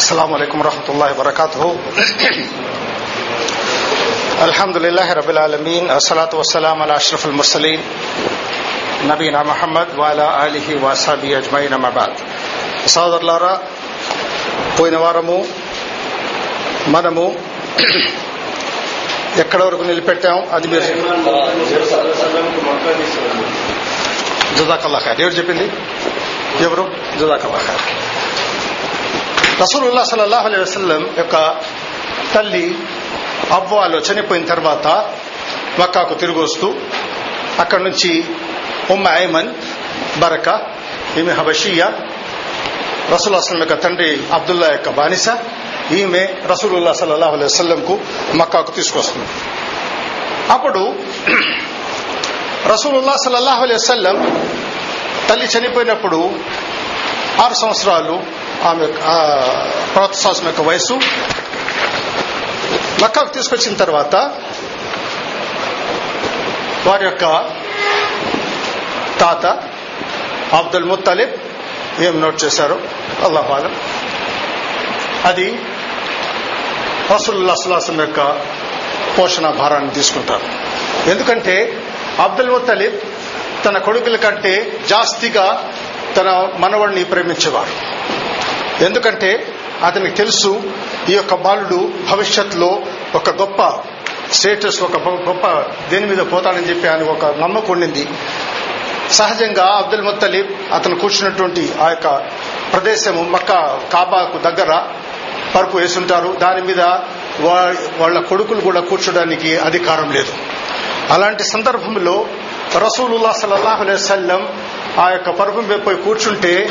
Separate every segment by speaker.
Speaker 1: السلام عليكم ورحمة الله وبركاته الحمد لله رب العالمين الصلاة والسلام على أشرف المرسلين నబీనా మహమ్మద్ వాలా అలీహి wasabi అజ్మైన్ అమబాద్ సోదరులారా పోయిన వారము మనము ఎక్కడ వరకు నిలిపెట్టాం అది మీరు జుదాకల్లా ఖైర్ ఎవరు చెప్పింది ఎవరు జుదాకల్లా ఖైర్ రసూలుల్లా సల్లల్లాహు అలై వసల్లం యొక్క తల్లి అవ్వాలు చనిపోయిన తర్వాత మక్కాకు తిరిగి వస్తూ అక్కడి నుంచి ఉమ్మ ఐమన్ బరక ఈమె హబషియా రసూల్ అస్లం యొక్క తండ్రి అబ్దుల్లా యొక్క బానిస ఈమె రసూలుల్లా సల్లాహు అలై వసల్లంకు మక్కాకు తీసుకొస్తుంది. అప్పుడు రసూలుల్లా సల్లాహు అలై వసల్లం తల్లి చనిపోయినప్పుడు ఆరు సంవత్సరాలు ఆమె ప్రవక్త యొక్క వయసు మక్కాకు తీసుకొచ్చిన తర్వాత వారి యొక్క తాత అబ్దుల్ ముత్తలిబ్ ఏం నోట్ చేశారు? అల్లాహాలం అది రసుల్లా సులాసం యొక్క పోషణ భారాన్ని తీసుకుంటారు. ఎందుకంటే అబ్దుల్ ముత్తలిబ్ తన కొడుకుల కంటే జాస్తిగా తన మనవడిని ప్రేమించేవారు. ఎందుకంటే అతనికి తెలుసు ఈ యొక్క బాలుడు భవిష్యత్తులో ఒక గొప్ప స్టేటస్ ఒక గొప్ప దేని మీద పోతాడని చెప్పి ఆయన ఒక నమ్మకం ఉండింది. సహజంగా అబ్దుల్ ముత్తలీబ్ అతను కూర్చున్నటువంటి ఆ యొక్క ప్రదేశము మక్క కాబాకు దగ్గర పరుపు వేసుంటారు. దాని మీద వాళ్ళ కొడుకులు కూడా కూర్చోడానికి అధికారం లేదు. అలాంటి సందర్భంలో రసూలుల్లా సల్లాహు అలైవల్లం ఆ యొక్క పరుపు మీద పోయి కూర్చుంటే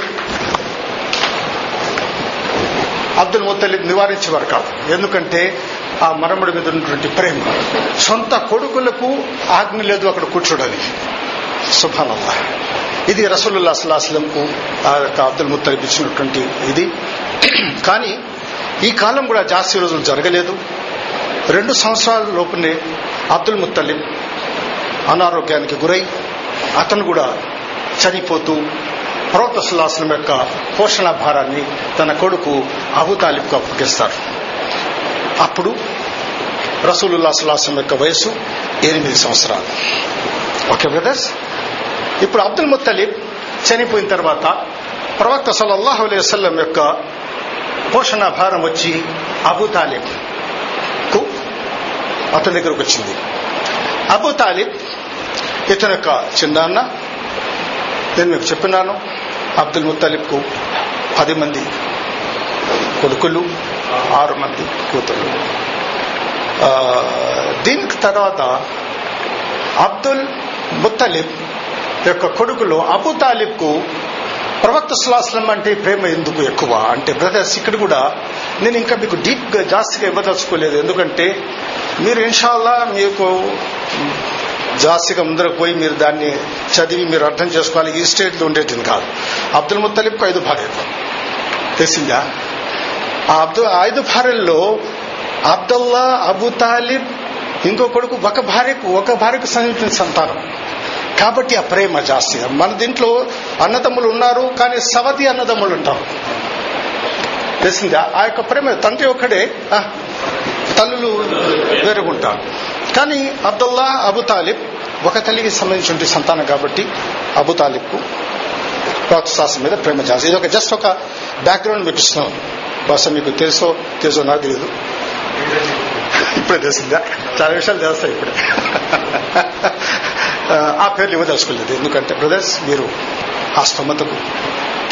Speaker 1: అబ్దుల్ ముత్తలిబ్ నివారించేవారు కాదు. ఎందుకంటే ఆ మరమ్మడి మీద ఉన్నటువంటి ప్రేమ. సొంత కొడుకులకు ఆజ్ఞ లేదు అక్కడ కూర్చోడానికి. శుభానల్లా ఇది రసూలుల్లా సల్లాహంకు ఆ యొక్క అబ్దుల్ ముత్తలిబ్ ఇచ్చినటువంటి ఇది. కానీ ఈ కాలం కూడా జాస్తి రోజులు జరగలేదు. రెండు సంవత్సరాల లోపునే అబ్దుల్ ముత్తలిబ్ అనారోగ్యానికి గురై అతను కూడా చనిపోతూ ప్రవక్త యొక్క పోషణ భారాన్ని తన కొడుకు అబు తాలిబ్కు అప్పగిస్తారు. అప్పుడు రసూలుల్లా సుల్లాసం యొక్క వయసు ఎనిమిది సంవత్సరాలు. Okay brothers? ఇప్పుడు అబ్దుల్ ముత్తలిబ్ చనిపోయిన తర్వాత ప్రవక్త సల్లల్లాహు అలైహి వసల్లం యొక్క పోషణ భారం వచ్చి అబు తాలిబ్కు అతని దగ్గరకు వచ్చింది. అబు తాలిబ్ ఇతని యొక్క చిన్నాన్న నేను మీకు చెప్పినాను అబ్దుల్ ముత్తలిబ్కు పది మంది కొడుకులు ఆరు మంది కూతురు దీనికి తర్వాత అబ్దుల్ ముత్తలిబ్ యొక్క కొడుకులు అబు తాలిబ్కు ప్రవక్త సులాసనం అంటే ప్రేమ ఎందుకు ఎక్కువ? అంటే బ్రదర్స్ ఇక్కడ కూడా నేను ఇంకా మీకు డీప్గా జాస్తిగా ఇవ్వదలుచుకోలేదు. ఎందుకంటే మీరు ఇన్షాల్లా మీకు జాస్తిగా ముందరకు పోయి మీరు దాన్ని చదివి మీరు అర్థం చేసుకోవాలి. ఈ స్టేట్లో ఉండేటిది కాదు. అబ్దుల్ ముత్తలిప్ ఐదు భార్యలు. తెలిసిందా? ఆ అబ్దు ఐదు భార్యల్లో అబ్దుల్లా అబు తాలిబ్ ఇంకో కొడుకు ఒక భార్యకు ఒక భార్యకు సంబంధించిన సంతానం. కాబట్టి ఆ ప్రేమ జాస్తి. మన దీంట్లో అన్నదమ్ములు ఉన్నారు కానీ సవతి అన్నదమ్ములు ఉంటారు తెలిసిందా? ఆ యొక్క ప్రేమ తండ్రి ఒక్కడే తల్లులు వేరుగుంటారు కానీ అబ్దుల్లా అబు తాలిబ్ ఒక తల్లికి సంబంధించిన సంతానం కాబట్టి అబు తాలిబ్కు శాస్త్రం మీద ప్రేమ జాస్తి. ఇది ఒక జస్ట్ ఒక బ్యాక్గ్రౌండ్ మీకు ఇస్తున్నాం బహుశా మీకు తెలుసో తెలుసో నాకు తెలియదు ఇప్పుడే తెలిసిందా? చాలా విషయాలు తెలుస్తాయి ఇప్పుడే. ఆ పేర్లు ఇవ్వదలుచుకోలేదు ఎందుకంటే బ్రదర్స్ మీరు ఆ స్తోమతకు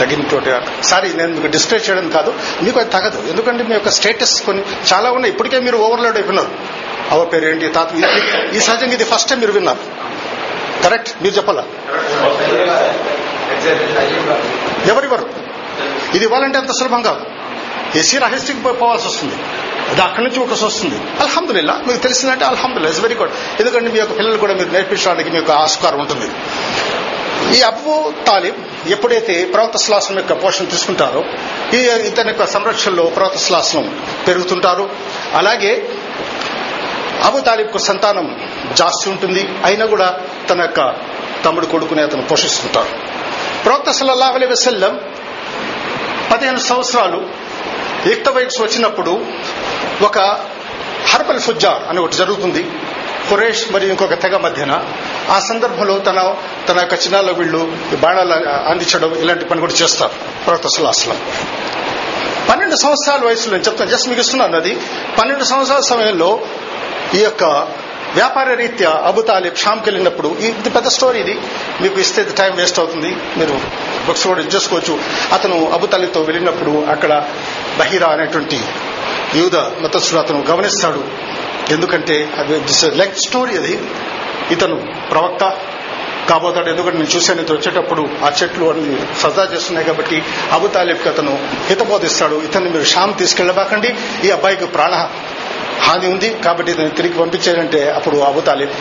Speaker 1: తగినటువంటి సారీ నేను మీకు డిస్ప్లే చేయడం కాదు. మీకు అది తగదు. ఎందుకంటే మీ యొక్క స్టేటస్ కొన్ని చాలా ఉన్నాయి. ఇప్పటికే మీరు ఓవర్లోడ్ అయిపోయినారు. అవర్ పేరు ఏంటి తాత ఈ సహజంగా ఇది ఫస్ట్ టైం మీరు విన్నారు. కరెక్ట్ మీరు చెప్పాలా? ఎవరివరు? ఇది ఇవ్వాలంటే అంత సులభం కాదు. ఎస్సీ రహస్యకి పోవాల్సి వస్తుంది. అది అక్కడి నుంచి ఒకటి వస్తుంది. అల్హమ్దుల్లా మీకు తెలిసిందంటే అల్హమ్దుల్లా ఇట్స్ వెరీ గుడ్ ఎందుకంటే మీ యొక్క పిల్లలు కూడా మీరు నేర్పించడానికి మీకు ఆస్కారం ఉంటుంది. ఈ అబ్బు తాలిబ్ ఎప్పుడైతే ప్రవక్త శ్లాసం యొక్క పోషణ తీసుకుంటారో ఈ ఇతని యొక్క సంరక్షణలో ప్రవక్త శ్లాసం పెరుగుతుంటారు. అలాగే అబు సంతానం జాస్తి ఉంటుంది. అయినా కూడా తన యొక్క తమ్ముడు కొడుకుని అతను పోషిస్తుంటారు ప్రవక్త సల్లల్లాహు అలీ వసల్లం పదిహేను సంవత్సరాలు యుక్త వయసు వచ్చినప్పుడు ఒక హర్బల్ ఫుజ్జార్ అని ఒకటి జరుగుతుంది. కురేష్ మరియు ఇంకొక తెగ మధ్యన ఆ సందర్భంలో తన తన యొక్క చిన్నాల వీళ్ళు ఈ బాణాలు అందించడం ఇలాంటి పని కూడా చేస్తారు ప్రవక్త సుల్లాస్లం పన్నెండు సంవత్సరాల వయసులో నేను చెప్తాను జస్ట్ మీకు ఇస్తున్నాను అది. పన్నెండు సంవత్సరాల సమయంలో ఈ యొక్క వ్యాపార రీత్యా అబుతాలి షామ్కి వెళ్ళినప్పుడు ఇది పెద్ద స్టోరీ ఇది. మీకు ఇస్తే టైం వేస్ట్ అవుతుంది. మీరు బుక్స్ కూడా చేసుకోవచ్చు. అతను అబుతాలితో వెళ్ళినప్పుడు అక్కడ బహిరా అనేటువంటి యూద మతస్థుడు అతను గమనిస్తాడు. ఎందుకంటే అది లెంగ్ స్టోరీ అది. ఇతను ప్రవక్త కాబోతాడు. ఎందుకంటే నేను చూశాను ఇతను వచ్చేటప్పుడు ఆ చెట్లు అన్ని సజా చేస్తున్నాయి కాబట్టి అబు తాలిబ్కి అతను హితబోధిస్తాడు. ఇతన్ని మీరు షామ్ తీసుకెళ్ళబాకండి. ఈ అబ్బాయికి ప్రాణ హాని ఉంది కాబట్టి ఇతను తిరిగి పంపించారంటే అప్పుడు అబు తాలిబ్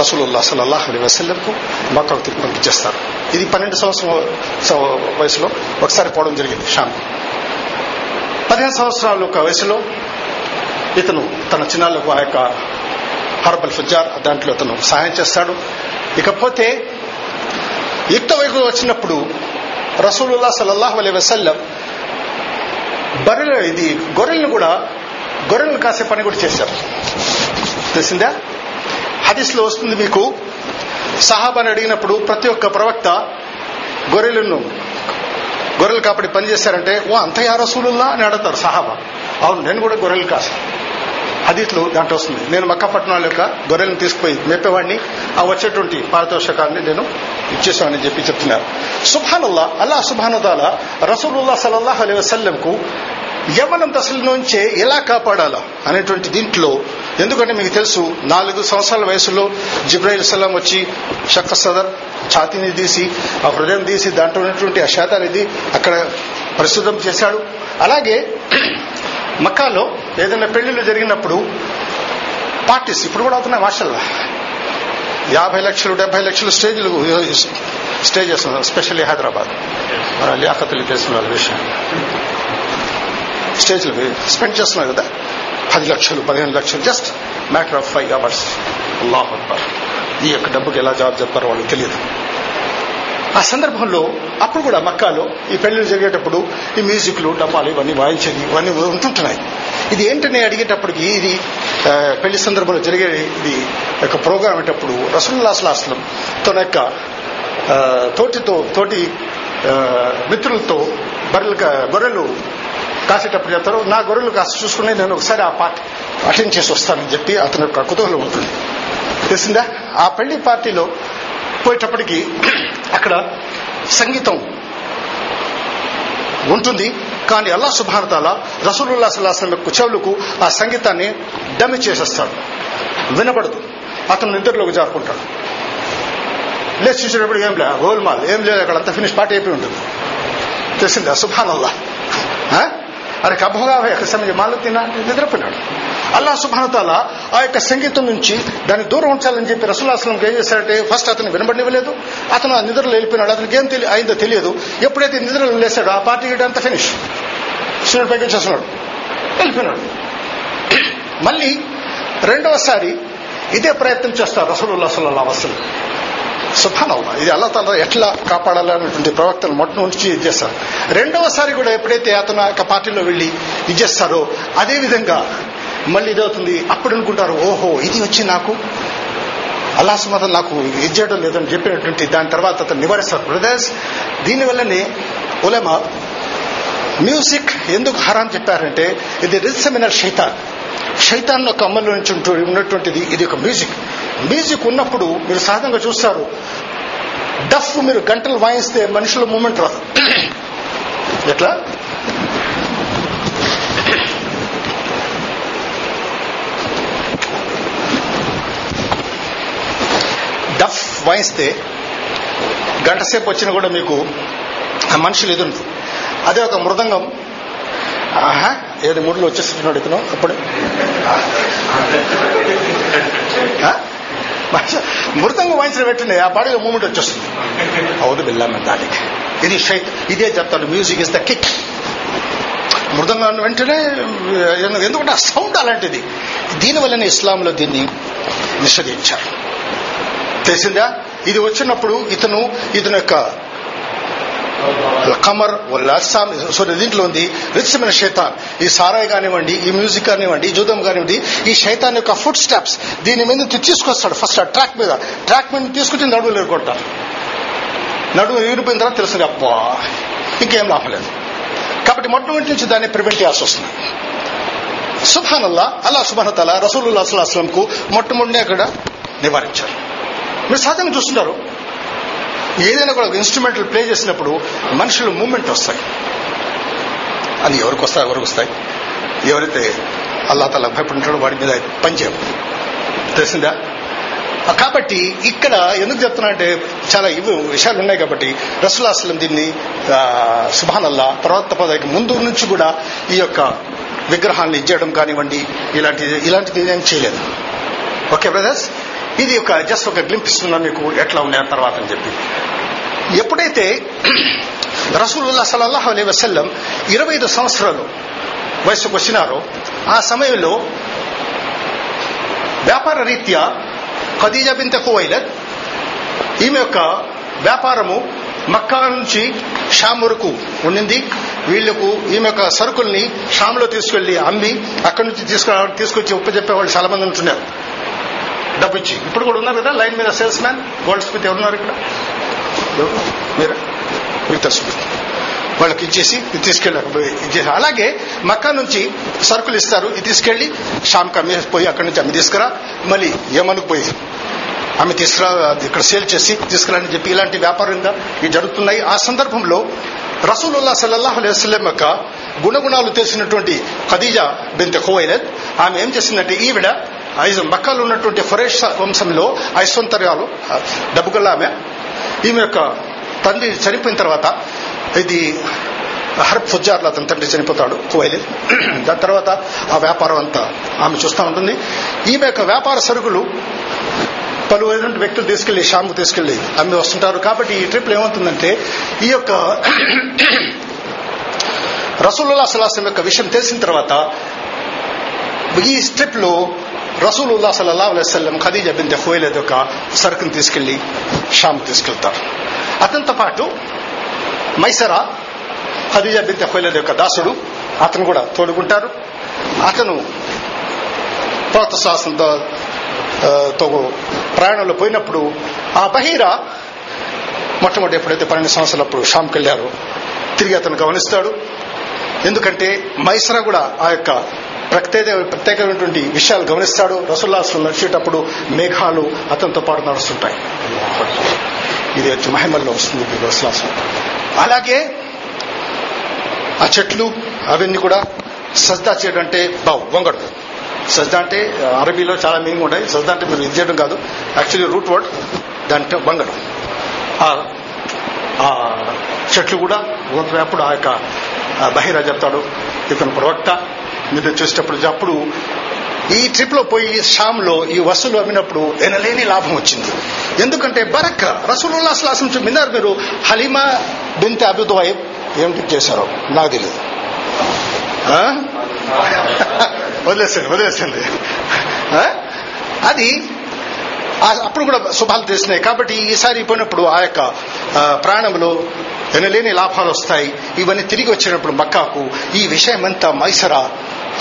Speaker 1: రసూలుల్లా సల్లల్లాహు అలీ వసల్లంకు మక్కకు తిరిగి పంపించేస్తారు. ఇది పన్నెండు సంవత్సరం వయసులో ఒకసారి పోవడం జరిగింది షామ్. పదిహేను సంవత్సరాల యొక్క వయసులో ఇతను తన చిన్నాళ్ళకు ఆ యొక్క హర్బల్ ఫుజార్ దాంట్లో అతను సహాయం చేస్తాడు. ఇకపోతే యుక్త వైపు వచ్చినప్పుడు రసూలుల్లా సల్లల్లాహు అలై వసల్లం బర్రెలు ఇది గొర్రెలను కూడా గొర్రెలను కాసే పని కూడా చేశారు. తెలిసిందా? హదీస్లో వస్తుంది మీకు సహాబాని అడిగినప్పుడు ప్రతి ఒక్క ప్రవక్త గొర్రెలను గొర్రెలు కాపడి పని చేశారంటే ఓ అంత యా రసూలుల్లా అని అడుగుతారు సహాబా. అవును నేను కూడా గొర్రెలు కాసు హదీట్లు దాంట్లో వస్తుంది నేను మక్కాపట్నం యొక్క గొర్రెలను తీసుకుపోయి మేపేవాడిని. ఆ వచ్చేటువంటి పారితోషకాన్ని నేను ఇచ్చేసామని చెప్పి చెప్తున్నారు. సుభానుల్లా అల్లా సుభానుదాల రసూలుల్లా సలల్లాహు అలీ వసల్లంకు యవనం దశల నుంచే ఎలా కాపాడాలా అనేటువంటి దీంట్లో ఎందుకంటే మీకు తెలుసు నాలుగు సంవత్సరాల వయసులో జిబ్రాయిల్ సలాం వచ్చి షక్క సదర్ ఛాతీని తీసి ఆ హృదయం తీసి దాంట్లో ఉన్నటువంటి ఆ శాతాన్ని అక్కడ ప్రస్తుతం చేశాడు. అలాగే మక్కాలో ఏదైనా పెళ్ళిళ్ళు జరిగినప్పుడు పార్టీస్ ఇప్పుడు కూడా అవుతున్నాయి మాషల్లా. యాభై లక్షలు డెబ్బై లక్షలు స్టేజ్లు స్టే చేస్తున్నారు స్పెషల్లీ హైదరాబాద్. మన లియాఖతులు తెలిసిన వాళ్ళ విషయం. స్టేజ్లు స్పెండ్ చేస్తున్నారు కదా పది లక్షలు పదిహేను లక్షలు just matter of five hours. Allah అక్బర్. ఈ యొక్క డబ్బుకి ఎలా జవాబు చెప్తారో వాళ్ళకి తెలియదు. ఆ సందర్భంలో అప్పుడు కూడా మక్కాలో ఈ పెళ్ళిళ్ళు జరిగేటప్పుడు ఈ మ్యూజిక్లు డపాలు ఇవన్నీ వాయించేది ఇవన్నీ ఉంటుంటున్నాయి. ఇది ఏంటని అడిగేటప్పటికి ఇది పెళ్ళి సందర్భంలో జరిగే ఇది యొక్క ప్రోగ్రామ్ అయ్యేటప్పుడు రసూల్లాస్లాస్లం తన యొక్క తోటితో తోటి మిత్రులతో బర్రెలు గొర్రెలు కాసేటప్పుడు చెప్తారు నా గొర్రెలు కాస్త చూసుకుని నేను ఒకసారి ఆ పార్టీ అటెండ్ చేసి వస్తానని చెప్పి అతని యొక్క కుతూహలం ఉంటుంది. తెలిసిందా? ఆ పెళ్ళి పార్టీలో పోయేటప్పటికి అక్కడ సంగీతం ఉంటుంది. కానీ అల్లా సుభానతాల రసూలుల్లా సల్లాహం యొక్క చెవులకు ఆ సంగీతాన్ని డమి చేసేస్తాడు. వినపడదు అతను నిద్రలోకి జారుకుంటాడు. లేచి చూసేటప్పుడు ఏం లే గోల్మాల్ ఏం లేదు అక్కడ అంతా ఫినిష్ పాట అయిపోయి ఉంటుంది. తెలిసిందా? సుభానల్లా అరే కబ్బగా యొక్క సమయం మాలు తిన్నా నిద్రపోయినాడు. అల్లా సుభానతాల ఆ యొక్క సంగీతం నుంచి దాన్ని దూరం ఉంచాలని చెప్పి రసూలాసలంకి ఏం చేశాడంటే ఫస్ట్ అతను వినబడివ్వలేదు అతను ఆ నిద్రలో వెళ్ళిపోయినాడు. అతనికి ఏం తెలియ అయిందో తెలియదు. ఎప్పుడైతే నిద్రలో లేసాడో ఆ పార్టీ అంతా ఫినిష్ సూర్యుడు పైకి వచ్చేస్తున్నాడు వెళ్ళిపోయినాడు. మళ్ళీ రెండవసారి ఇదే ప్రయత్నం చేస్తారు రసూలుల్లా సల్లా వసలు సుభానవ్వ. ఇది అల్లా తల ఎట్లా కాపాడాలనేటువంటి ప్రవక్తలు మొట్ట నుంచి ఇది చేస్తారు. రెండవసారి కూడా ఎప్పుడైతే అతను ఆ యొక్క పార్టీలో వెళ్ళి ఇది చేస్తారో అదే విధంగా మళ్ళీ ఇదవుతుంది. అప్పుడు అనుకుంటారు ఓహో ఇది వచ్చి నాకు అల్లా సుమతం నాకు ఇది చేయడం లేదని చెప్పినటువంటి దాని తర్వాత అతను నివారిస్తారు. బ్రదర్స్ దీనివల్లనే ఉలమా మ్యూజిక్ ఎందుకు హరాం చెప్పారంటే ఇది రిసమినల్ శైతాన్. శైతాన్ యొక్క అమలు నుంచి ఉన్నటువంటిది ఇది ఒక మ్యూజిక్. మ్యూజిక్ ఉన్నప్పుడు మీరు సహజంగా చూస్తారు డఫ్ మీరు గంటలు వాయిస్తే మనుషుల మూమెంట్ రాదు. ఎట్లా? డఫ్ వాయిస్తే గంట సేపు వచ్చినా కూడా మీకు ఆ మనుషులు ఎదురు అదే ఒక మృదంగం. ఆహా ఏది మూడులో వచ్చేస్తున్నాడు ఇతను అప్పుడు. మృతంగా వాయించిన వెంటనే ఆ బాడీలో మూమెంట్ వచ్చేస్తుంది. అవును బిల్లామ దానికి ఇది షైత్ ఇదే చెప్తాను మ్యూజిక్ ఇస్ ద కిక్. మృదంగా వెంటనే ఎందుకంటే ఆ సౌండ్ అలాంటిది. దీనివల్లనే ఇస్లాంలో దీన్ని నిషేధించారు. తెలిసిందా? ఇది వచ్చినప్పుడు ఇతను ఇతని యొక్క కమర్ అస్సాం సో దీంట్లో ఉంది రిచ్మైన శైతాన్ ఈ సారాయి కానివ్వండి ఈ మ్యూజిక్ కానివ్వండి ఈ జూదం కానివ్వండి ఈ శైతాన్ యొక్క ఫుట్ స్టెప్స్ దీని మీద తీసుకొస్తాడు ఫస్ట్ ఆ ట్రాక్ మీద. ట్రాక్ మీద తీసుకుంటే నడువులు ఎరుకొడతారు నడువు ఎగిరిపోయిన తర్వాత తెలుసు అబ్బా ఇంకేం లాభలేదు కాబట్టి మొట్టమొదటి నుంచి దాన్ని ప్రివెంట్ చేయాల్సి వస్తుంది. సుభానల్లా అల్లా సుబానతల రసూలుల్లా అస్లాంకు మొట్టమొదటి అక్కడ నివారించారు. మీరు సహజంగా చూస్తున్నారు ఏదైనా కూడా ఇన్స్ట్రుమెంటల్ ప్లే చేసినప్పుడు మనుషులు మూమెంట్ వస్తాయి. అది ఎవరికి వస్తాయి? ఎవరికి వస్తాయి? ఎవరైతే అల్లా తల భయపడుంటాడో వాడి మీద పనిచేయం తెలిసిందా? కాబట్టి ఇక్కడ ఎందుకు చెప్తున్నా అంటే చాలా ఇవి విషయాలు ఉన్నాయి కాబట్టి రసూల్ అస్లం దీన్ని సుభాన్ అల్లా ప్రవక్త పదవికి ముందు నుంచి కూడా ఈ యొక్క విగ్రహాలను ఇచ్చేయడం కానివ్వండి ఇలాంటి ఇలాంటిది ఏం చేయలేదు. ఓకే బ్రదర్స్ ఇది ఒక జస్ట్ ఒక గ్లింప్ ఇస్తున్నా మీకు? ఎట్లా ఉన్నాయని తర్వాత అని చెప్పి. ఎప్పుడైతే రసూలుల్లా సలల్లాహు అలీ వసల్లం ఇరవై ఐదు సంవత్సరాలు వయసుకు వచ్చినారో ఆ సమయంలో వ్యాపార రీత్యా ఖదీజా బింత కువైలత్ ఈమె యొక్క వ్యాపారము మక్కా నుంచి షామ్ వరకు ఉండింది వీళ్ళకు ఈమె యొక్క సరుకుల్ని షామ్లో తీసుకెళ్ళి అమ్మి అక్కడి నుంచి తీసుకురావడం తీసుకొచ్చి ఉప్పచెప్పే వాళ్ళు చాలా మంది ఉంటున్నారు. డబ్బు ఇచ్చి. ఇప్పుడు కూడా ఉన్నారు కదా లైన్ మీద సేల్స్ మ్యాన్ గోల్డ్ స్మిత్ ఎవరున్నారు ఇక్కడ? మీరా. మిగతా స్మిత్. వాళ్ళకి ఇచ్చేసి తీసుకెళ్ళారు. అలాగే మక్కా నుంచి సరుకులు ఇస్తారు. ఇది తీసుకెళ్ళి షామ్కి అమ్మే పోయి అక్కడి నుంచి అమ్మి తీసుకురా. మళ్ళీ ఏమనుకు పోయి ఆమె తీసుకురా ఇక్కడ సేల్ చేసి తీసుకురాని చెప్పి ఇలాంటి వ్యాపారంగా ఇవి జరుగుతున్నాయి. ఆ సందర్భంలో రసూలుల్లా సல்லாహ్ అలైస్లం యొక్క గుణగుణాలు తెలిసినటువంటి ఖదీజా బింత ఖోవైలత్ ఆమె ఏం చేసిందంటే ఈవిడ ఐదు మక్కాలు ఉన్నటువంటి ఫరేష్ వంశంలో ఐశ్వంతర్యాలు డబ్బు గల్ల ఆమె. ఈమె యొక్క తండ్రి చనిపోయిన తర్వాత ఇది హర్బ్ ఫుజ్జార్లు అతని తండ్రి చనిపోతాడు కువైలి. దాని తర్వాత ఆ వ్యాపారం అంతా ఆమె చూస్తూ ఉంటుంది. ఈమె యొక్క వ్యాపార సరుకులు పలువైనటువంటి వ్యక్తులు తీసుకెళ్ళి షాంకు తీసుకెళ్ళి అమ్మి వస్తుంటారు. కాబట్టి ఈ ట్రిప్ ఏమవుతుందంటే ఈ యొక్క రసూలుల్లా సలాసం యొక్క విషయం తెలిసిన తర్వాత ఈ స్ట్రిప్లో రసూలుల్లా సల్లా అలైస్లం ఖదీజా బిందె హోయలేద్ ఒక సరుకుని తీసుకెళ్ళి షామ్ తీసుకెళ్తారు. అతనితో పాటు మైసరా ఖదీజ బిందె హోయలేద్ యొక్క దాసుడు అతను కూడా తోడుకుంటారు. అతను ప్రోత్సాహంతో తో ప్రయాణంలో పోయినప్పుడు ఆ బహీరా మొట్టమొదటి ఎప్పుడైతే పన్నెండు సంవత్సరాలప్పుడు షామ్కి వెళ్ళారో తిరిగి అతను గమనిస్తాడు. ఎందుకంటే మైసరా కూడా ఆ యొక్క ప్రత్యేక ప్రత్యేకమైనటువంటి విషయాలు గమనిస్తాడు. రసుల్లాసులు నడిచేటప్పుడు మేఘాలు అతనితో పాటు నడుస్తుంటాయి. ఇది వచ్చి మహిమల్లో వస్తుంది రసుల్లాసు అలాగే ఆ చెట్లు అవన్నీ కూడా సజ్దా చేయడం అంటే బావు వంగడు. సజ్దా అంటే అరబీలో చాలా మీనింగ్ ఉంటాయి. సజ్దా అంటే మీరు ఇది చేయడం కాదు. యాక్చువల్లీ రూట్ వర్డ్ దాంట్లో వంగడం. ఆ చెట్లు కూడా అప్పుడు ఆ యొక్క బహిరా చెప్తాడు. ఇతను ప్రవక్త. మీరు చూసేటప్పుడు అప్పుడు ఈ ట్రిప్లో పోయి షామ్లో ఈ వసూలు అమ్మినప్పుడు ఎనలేని లాభం వచ్చింది. ఎందుకంటే బరక్క రసూలుల్లా అసలాసం విన్నారు మీరు హలీమా బింత్ అబుద్వాయిబ్ ఏమిటి చేశారో నాకు తెలియదు వదిలేసండి వదిలేసండి అది అప్పుడు కూడా శుభాలు తెలిసినాయి. కాబట్టి ఈసారి పోయినప్పుడు ఆ యొక్క ప్రాణంలో ఎనలేని లాభాలు వస్తాయి. ఇవన్నీ తిరిగి వచ్చినప్పుడు మక్కాకు ఈ విషయం అంతా మైసరా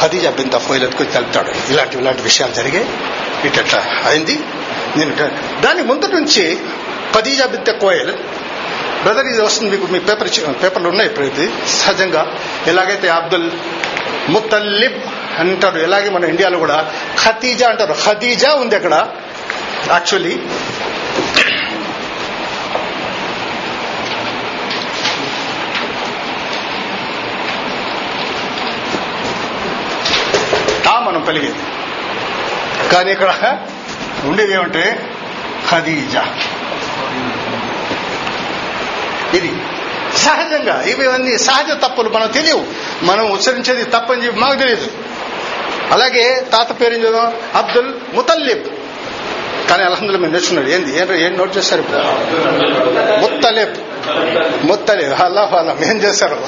Speaker 1: ఖదీజా బింత ఫోయిలెత్తుకు తెలుపుతాడు. ఇలాంటి ఇలాంటి విషయాలు జరిగాయి ఇట్లా అయింది? నేను దాని ముందు నుంచి ఖదీజా బింత కోయల్ బ్రదర్ ఇది వస్తుంది మీకు మీ పేపర్ పేపర్లు ఉన్నాయి ఇప్పుడు ఇది సహజంగా. ఎలాగైతే అబ్దుల్ ముత్తల్లిబ్ అంటారు ఎలాగే మన ఇండియాలో కూడా ఖతీజా అంటారు. ఖదీజా ఉంది అక్కడ యాక్చువల్లీ కలిగింది. కానీ ఇక్కడ ఉండేది ఏమంటే ఖదీజా. ఇది సహజంగా ఇవన్నీ సహజ తప్పులు మనం తెలియవు. మనం ఉచ్చరించేది తప్పని చెప్పి మాకు తెలియదు. అలాగే తాత పేరు చదువు? అబ్దుల్ ముతల్లిబ్. కానీ అలహందులు మీరు నేర్చుకున్నారు ఏంది? ఏంటో ఏం నోట్ చేశారు ఇప్పుడు? ముత్తలేబ్. ముత్తలేబ్. అల్లాహ్ అల్లం ఏం చేశారు?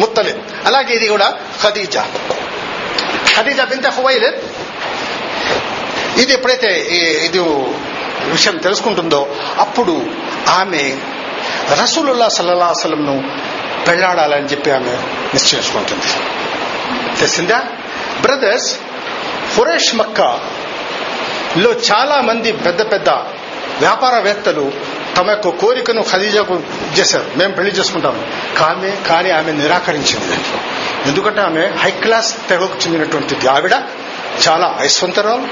Speaker 1: ముత్తలేబ్. అలాగే ఇది కూడా ఖదీజా. ఖదీజా బింత హువైలెద్ ఇది ఎప్పుడైతే ఇది విషయం తెలుసుకుంటుందో అప్పుడు ఆమె రసూలుల్లా సల్లల్లా అసలంను పెళ్ళాడాలని చెప్పి ఆమె నిశ్చయించుకుంటుంది తెలిసిందా? బ్రదర్స్ హురేష్ మక్కా లో చాలా మంది పెద్ద పెద్ద వ్యాపారవేత్తలు తమ యొక్క కోరికను ఖదీజాకు చేశారు. మేము పెళ్ళి చేసుకుంటాము. కానీ కానీ ఆమె నిరాకరించింది దాంట్లో. ఎందుకంటే ఆమె హై క్లాస్ తెగకు చెందినటువంటిది ఆవిడ చాలా ఐశ్వంతరాలు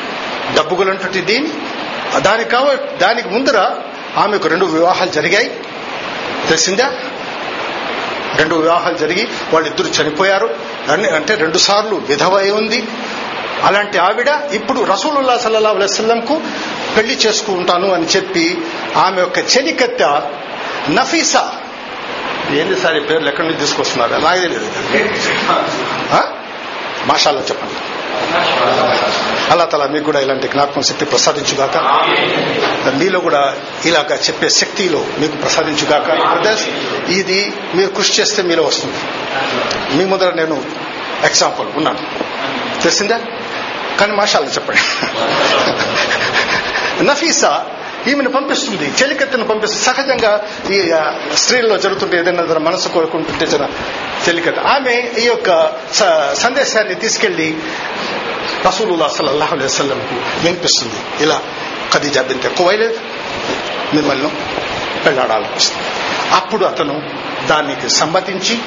Speaker 1: డబ్బుగులంటువంటి దీని. దానికి కావ దానికి ముందర ఆమెకు రెండు వివాహాలు జరిగాయి. తెలిసిందా? రెండు వివాహాలు జరిగి వాళ్ళిద్దరు చనిపోయారు. అంటే రెండు సార్లు విధవ ఉంది. అలాంటి ఆవిడ ఇప్పుడు రసూలుల్లా సల్లల్లా అలైస్లంకు పెళ్ళి చేసుకుంటాను అని చెప్పి ఆమె యొక్క చెలికత్త నఫీసా. ఏంది సార్ ఈ పేర్లు ఎక్కడి నుంచి తీసుకొస్తున్నారు? నాకు తెలియదు మాషాల్లో చెప్పండి. అల్లా తలా మీకు కూడా ఇలాంటి జ్ఞాపకం శక్తి ప్రసాదించుగాక. మీలో కూడా ఇలాగా చెప్పే శక్తిలో మీకు ప్రసాదించుగాక. బ్రదర్స్ ఇది మీరు కృషి చేస్తే మీలో వస్తుంది. మీ ముందర నేను ఎగ్జాంపుల్ ఉన్నాను. తెలిసిందా? కానీ మాషాల్లో చెప్పండి. నఫీసా ఈమెను పంపిస్తుంది చెలికత్తెను పంపిస్తుంది. సహజంగా ఈ స్త్రీల్లో జరుగుతుంటే ఏదైనా మనసు కోరుకుంటుంటే జర చెలికత్త. ఆమె ఈ యొక్క స- సందేశాన్ని తీసుకెళ్ళి రసూలుల్లా సల్లల్లాహు అలైహి వసల్లంకు వినిపిస్తుంది. ఇలా ఖదీజా బింత కువైలేదు మిమ్మల్ని పెళ్ళాడాలనిపిస్తుంది అప్పుడు అతను దానికి సమ్మతించి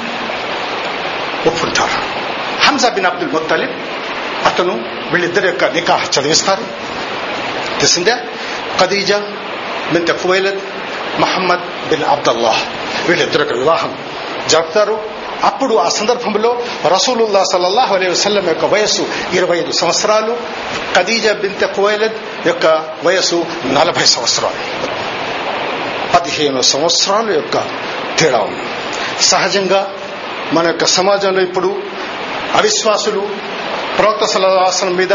Speaker 1: ఒప్పుకుంటారు హంజా బిన్ అబ్దుల్ ముత్తలిబ్ అతను వీళ్ళిద్దరి యొక్క నికాహ్ చదివిస్తారు. తెలిసిందే? Khadija bin Khuwaylid Muhammad bin Abdullah వీళ్ళిద్దరు యొక్క వివాహం జరుపుతారు. అప్పుడు ఆ సందర్భంలో రసూలుల్లా సల్లల్లాహు అలై వసల్లం యొక్క వయస్సు ఇరవై ఐదు సంవత్సరాలు. ఖదీజా బిన్ కువైలద్ యొక్క వయస్సు నలభై సంవత్సరాలు. పదిహేను సంవత్సరాల యొక్క తేడా ఉంది. సహజంగా మన యొక్క సమాజంలో ఇప్పుడు అవిశ్వాసులు ప్రవక్త సలహాసనం మీద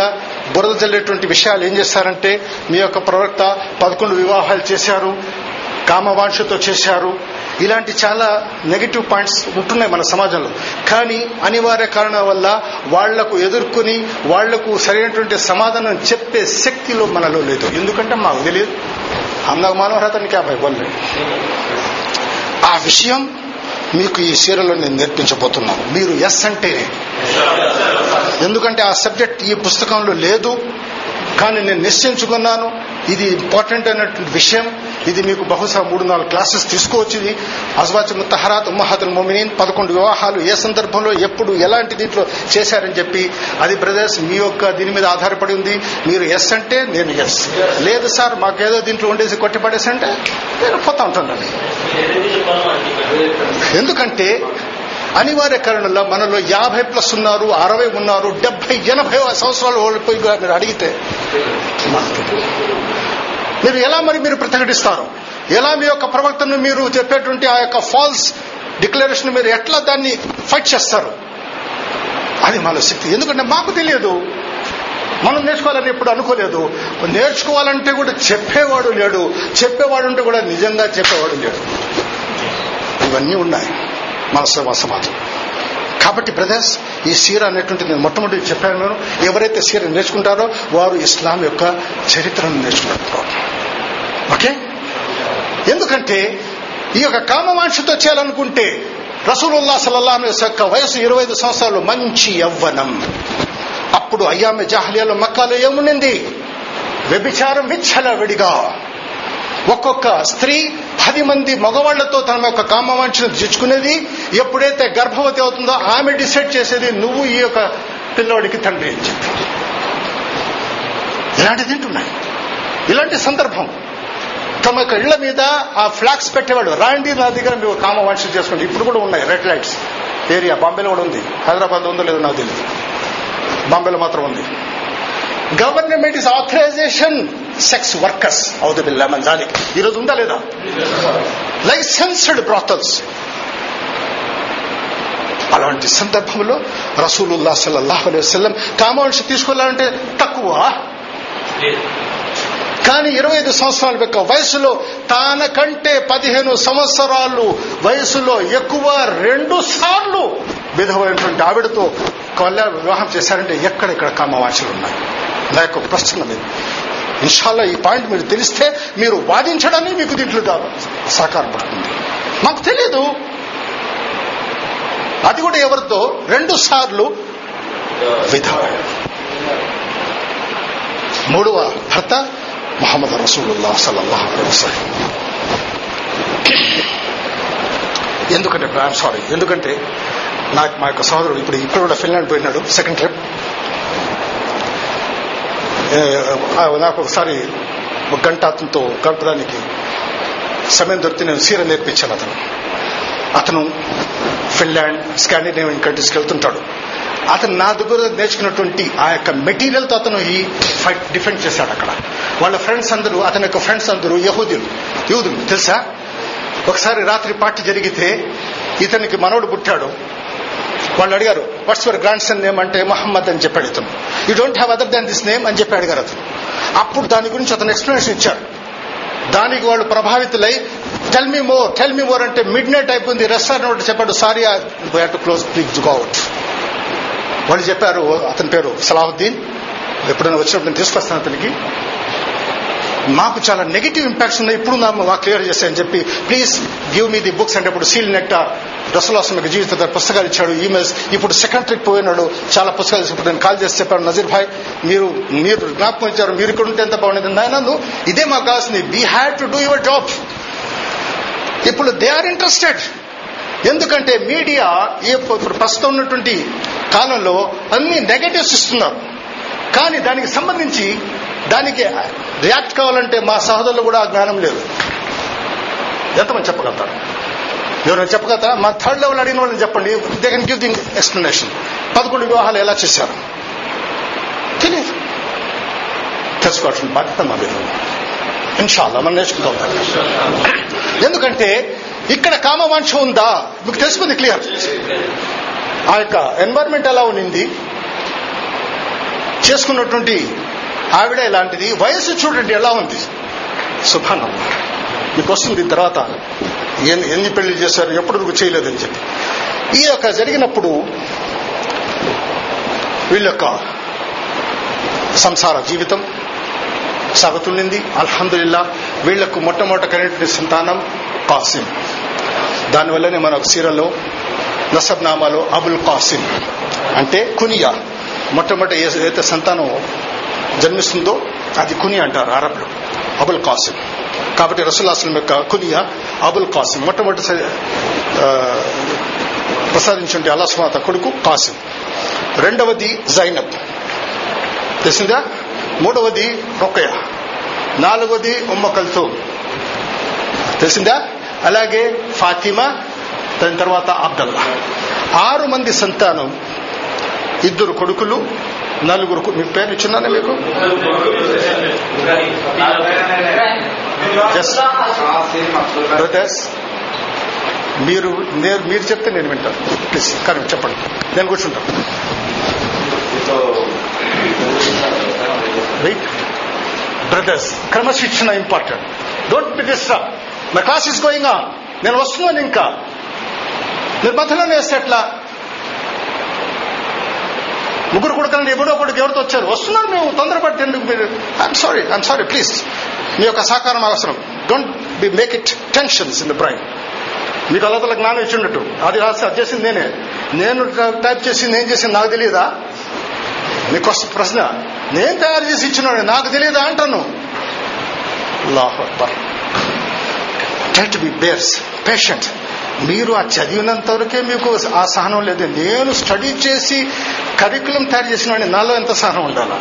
Speaker 1: బురద జల్లేటువంటి విషయాలు ఏం చేశారంటే మీ యొక్క ప్రవక్త పదకొండు వివాహాలు చేశారు కామవాంఛతో చేశారు. ఇలాంటి చాలా నెగిటివ్ పాయింట్స్ ఉంటున్నాయి మన సమాజంలో. కానీ అనివార్య కారణాల వల్ల వాళ్ళకు ఎదుర్కొని వాళ్ళకు సరైనటువంటి సమాధానం చెప్పే శక్తిలో మనలో లేదు. ఎందుకంటే మాకు తెలియదు. అందకు మనోహరతని క్యాభై బోల్లే ఆ విషయం మీకు ఈ సీరియల్లో నేను నేర్పించబోతున్నాను. మీరు ఎస్ అంటే ఎందుకంటే ఆ సబ్జెక్ట్ ఈ పుస్తకంలో లేదు. కానీ నేను నిశ్చయించుకున్నాను. ఇది ఇంపార్టెంట్ అయినటువంటి విషయం. ఇది మీకు బహుశా మూడు నాలుగు క్లాసెస్ తీసుకోవచ్చు ఇది ముత్తహరాత్ ఉమ్మహతుల్ మొమినీన్ పదకొండు వివాహాలు ఏ సందర్భంలో ఎప్పుడు ఎలాంటి దీంట్లో చేశారని చెప్పి అది బ్రదర్స్ మీ యొక్క దీని మీద ఆధారపడి ఉంది. మీరు ఎస్ అంటే నేను ఎస్ లేదు సార్ మాకేదో దీంట్లో ఉండేసి కొట్టిపడేసి అంటే నేను పోతా ఉంటానండి. ఎందుకంటే అనివార్య కారణంలో మనలో యాభై ప్లస్ ఉన్నారు అరవై ఉన్నారు డెబ్బై ఎనభై సంవత్సరాలు ఓడిపోయి మీరు అడిగితే మీరు ఎలా మరి మీరు ప్రతిఘటిస్తారు? ఎలా మీ యొక్క ప్రవక్తను మీరు చెప్పేటువంటి ఆ యొక్క ఫాల్స్ డిక్లరేషన్ మీరు ఎట్లా దాన్ని ఫైట్ చేస్తారు? అది మన శక్తి. ఎందుకంటే మాకు తెలియదు. మనం నేర్చుకోవాలని ఎప్పుడు అనుకోలేదు. నేర్చుకోవాలంటే కూడా చెప్పేవాడు లేడు. చెప్పేవాడు ఉంటే కూడా నిజంగా చెప్పేవాడు లేడు. ఇవన్నీ ఉన్నాయి. మన సమాజం కాబట్టి బ్రదర్స్ ఈ సీర అనేటువంటి నేను మొట్టమొదటి చెప్పాను నేను. ఎవరైతే సీర నేర్చుకుంటారో వారు ఇస్లాం యొక్క చరిత్రను నేర్చుకుంటారు. ఓకే? ఎందుకంటే ఈ యొక్క కామవాంక్షతో చేయాలనుకుంటే రసూలుల్లా సల్లల్లాహు యొక్క వయసు ఇరవై ఐదు సంవత్సరాలు మంచి యవ్వనం. అప్పుడు అయ్యామె జాహలియాలో మక్కాలో ఏముండింది? వ్యభిచారం విచ్చల విడిగా ఒక్కొక్క స్త్రీ పది మంది మగవాళ్ళతో తన యొక్క కామవాంఛను తెచ్చుకునేది. ఎప్పుడైతే గర్భవతి అవుతుందో ఆమె డిసైడ్ చేసేది నువ్వు ఈ యొక్క పిల్లోడికి తండ్రి అని చెప్పి. ఇలాంటిది తింటున్నాయి. ఇలాంటి సందర్భం. తమ యొక్క ఇళ్ళ మీద ఆ ఫ్లాగ్స్ పెట్టేవాడు రాండి నా దగ్గర మీరు కామవాంఛ చేసుకోండి ఇప్పుడు కూడా ఉన్నాయి రెడ్ లైట్స్. ఏరియా బాంబేలో కూడా ఉంది. హైదరాబాద్ ఉందో లేదో నాకు తెలియదు బాంబేలో మాత్రం ఉంది. Government is authorisation. Sex workers అవుదు బిల్లా మంజాలి ఈరోజు ఉందా లేదా లైసెన్స్డ్ బ్రాతల్స్ అలాంటి సందర్భంలో రసూలుల్లా సల్లల్లాహు అలైహి వసల్లం కామవంశ తీసుకోవాలంటే తక్కువ. కానీ ఇరవై ఐదు సంవత్సరాల యొక్క వయసులో తాన కంటే పదిహేను సంవత్సరాలు వయసులో ఎక్కువ రెండు సార్లు విధమైనటువంటి ఆవిడతో కళ్యాణ వివాహం చేశారంటే ఎక్కడెక్కడ కామవాంఛలు ఉన్నాయి? నా యొక్క ప్రశ్న మీద. ఇన్షాల్లో ఈ పాయింట్ మీరు తెలిస్తే మీరు వాదించడానికి మీకు దీంట్లో సహకారపడుతుంది మాకు తెలియదు అది కూడా ఎవరితో రెండు సార్లు విధవ. మూడవ భర్త మొహమ్మద్ రసూలుల్లా సల్లల్లాహు అలైహి వసల్లం. ఎందుకంటే ఐఎమ్ సారీ ఎందుకంటే నాకు మా యొక్క సోదరుడు ఇప్పుడు ఇప్పుడు కూడా ఫిన్లాండ్ పోయినాడు సెకండ్ ట్రిప్ నాకు ఒకసారి ఒక గంట అతనితో గడపడానికి సమయం దొరికితే నేను సీర నేర్పించాను అతను. అతను ఫిన్లాండ్ స్కాండినేవియన్ కంట్రీస్కి వెళ్తుంటాడు. అతను నా దగ్గర నేర్చుకున్నటువంటి ఆ యొక్క మెటీరియల్తో అతను ఈ ఫైట్ డిఫెండ్ చేశాడు అక్కడ. వాళ్ళ ఫ్రెండ్స్ అందరూ అతని యొక్క ఫ్రెండ్స్ అందరూ యహూదులు యూదులు తెలుసా? ఒకసారి రాత్రి పార్టీ జరిగితే ఇతనికి మనవడు పుట్టాడు. వాళ్ళు అడిగారు what's your grandson name అంటే మహమ్మద్ అని చెప్పాడు ఇతను you don't have other than this name అని చెప్పి అడిగారు అతను. అప్పుడు దాని గురించి అతను ఎక్స్ప్లెనేషన్ ఇచ్చారు దానికి వాళ్ళు ప్రభావితులై tell me more tell me more అంటే మిడ్ నైట్ అయిపోయింది రెస్టారెంట్ చెప్పాడు sorry to close please go out వాళ్ళు చెప్పారు అతని పేరు సలాహుద్దీన్. ఎప్పుడైనా వచ్చినప్పుడు నేను తీసుకొస్తాను అతనికి. మాకు చాలా నెగిటివ్ ఇంపాక్ట్స్ ఉన్నాయి. ఇప్పుడు మాకు క్లియర్ చేస్తాయని చెప్పి please give me the books అంటే ఇప్పుడు సీల్ నెట్ట రసలాసం యొక్క జీవిత పుస్తకాలు ఇచ్చాడు ఈమెయిల్స్ ఇప్పుడు సెకండ్ ట్రిప్ పోయినాడు చాలా పుస్తకాలు ఇప్పుడు నేను కాల్ చేసి చెప్పాను. నజీర్ భాయ్ మీరు మీరు జ్ఞాపకం ఇచ్చారు మీరు ఇక్కడ ఉంటే ఎంత బాగుండేది? నాయన ఇదే మాకు కావాల్సింది. We had to do your job ఇప్పుడు దే ఆర్ ఇంట్రెస్టెడ్ ఎందుకంటే మీడియా ఇప్పుడు ప్రస్తుతం ఉన్నటువంటి కాలంలో అన్ని నెగటివ్స్ ఇస్తున్నారు. కానీ దానికి సంబంధించి దానికి రియాక్ట్ కావాలంటే మా సహోదరులు కూడా ఆ జ్ఞానం లేదు. ఎంతమంది చెప్పగలుగుతారు? ఎవరైనా చెప్పగలుగుతారా? మా థర్డ్ లెవెల్ అడిగిన వాళ్ళని చెప్పండి. They can give the explanation పదకొండు వివాహాలు ఎలా చేశారు? తెలియదు. తెలుసుకోవాల్సిన బాధ్యత మా మీద ఇన్షాల్లా మనం నేర్చుకుంటాం ఎందుకంటే ఇక్కడ కామవాంఛ ఉందా? మీకు తెలిసిపోయింది క్లియర్. ఆ యొక్క ఎన్వైరన్మెంట్ ఎలా ఉన్నింది చేసుకున్నటువంటి ఆవిడ ఇలాంటిది. వయసు చూడండి ఎలా ఉంది. సుభానం మీకు వస్తుంది తర్వాత ఎన్ని ఎన్ని పెళ్ళి చేశారు ఎప్పుడు చేయలేదని చెప్పి. ఈ యొక్క జరిగినప్పుడు వీళ్ళ యొక్క సంసార జీవితం సాగుతుండింది అల్హందుల్లా వీళ్ళకు మొట్టమొదట కలిగిన సంతానం కాసిం. దానివల్లనే మన సీరలో నసబ్ నామాలో అబుల్ కాసిం. అంటే కునియా. మొట్టమొదటి ఏదైతే సంతానం జన్మిస్తుందో అది కుని అంటారు అరబ్లు. అబుల్ కాసిం. కాబట్టి రసుల్లాస్లం యొక్క కునియా అబుల్ కాసిం. మొట్టమొదటి ప్రసాదించండి అల్లాస్మాత కొడుకు కాసిం. రెండవది జైనబ్. తెలిసిందా? మూడవది రొక్కయ నాలుగవది ఉమ్మ కల్తూమ్. తెలిసిందా? అలాగే ఫాతిమా దాని తర్వాత అబ్దల్లా. ఆరు మంది సంతానం ఇద్దరు కొడుకులు నలుగురు మీ పేరు ఇచ్చున్నానే మీకు? బ్రదర్స్ మీరు మీరు చెప్తే నేను వింటాను. ప్లీజ్ కానీ చెప్పండి. నేను కూర్చుంటాను రైట్ బ్రదర్స్ క్రమశిక్షణ important don't be disturb my class is going on నేను వస్తున్నాను ఇంకా. మీరు మధ్యలోనే వేస్తే ఎట్లా? ముగ్గురు కొడుకులను ఎవడో కొడుకు ఎవరితో వచ్చారు? వస్తున్నారు మేము తొందరపడి ఎందుకు మీరు I'm sorry I'm sorry please మీ యొక్క సహకారం అవసరం. Don't be make it tensions in the brain మీకు అలతల జ్ఞానం ఇచ్చినట్టు అది రాసి అది చేసింది నేనే. నేను టైప్ చేసింది ఏం చేసింది నాకు తెలియదా? మీకు ప్రశ్న. నేను తయారు చేసి ఇచ్చినాడు నాకు తెలియదా అంటాను? Try to be bears patient మీరు ఆ చదివినంత వరకే మీకు ఆ సహనం లేదు. నేను స్టడీ చేసి కరికులం తయారు చేసిన నాలో ఎంత సహనం ఉండాలా?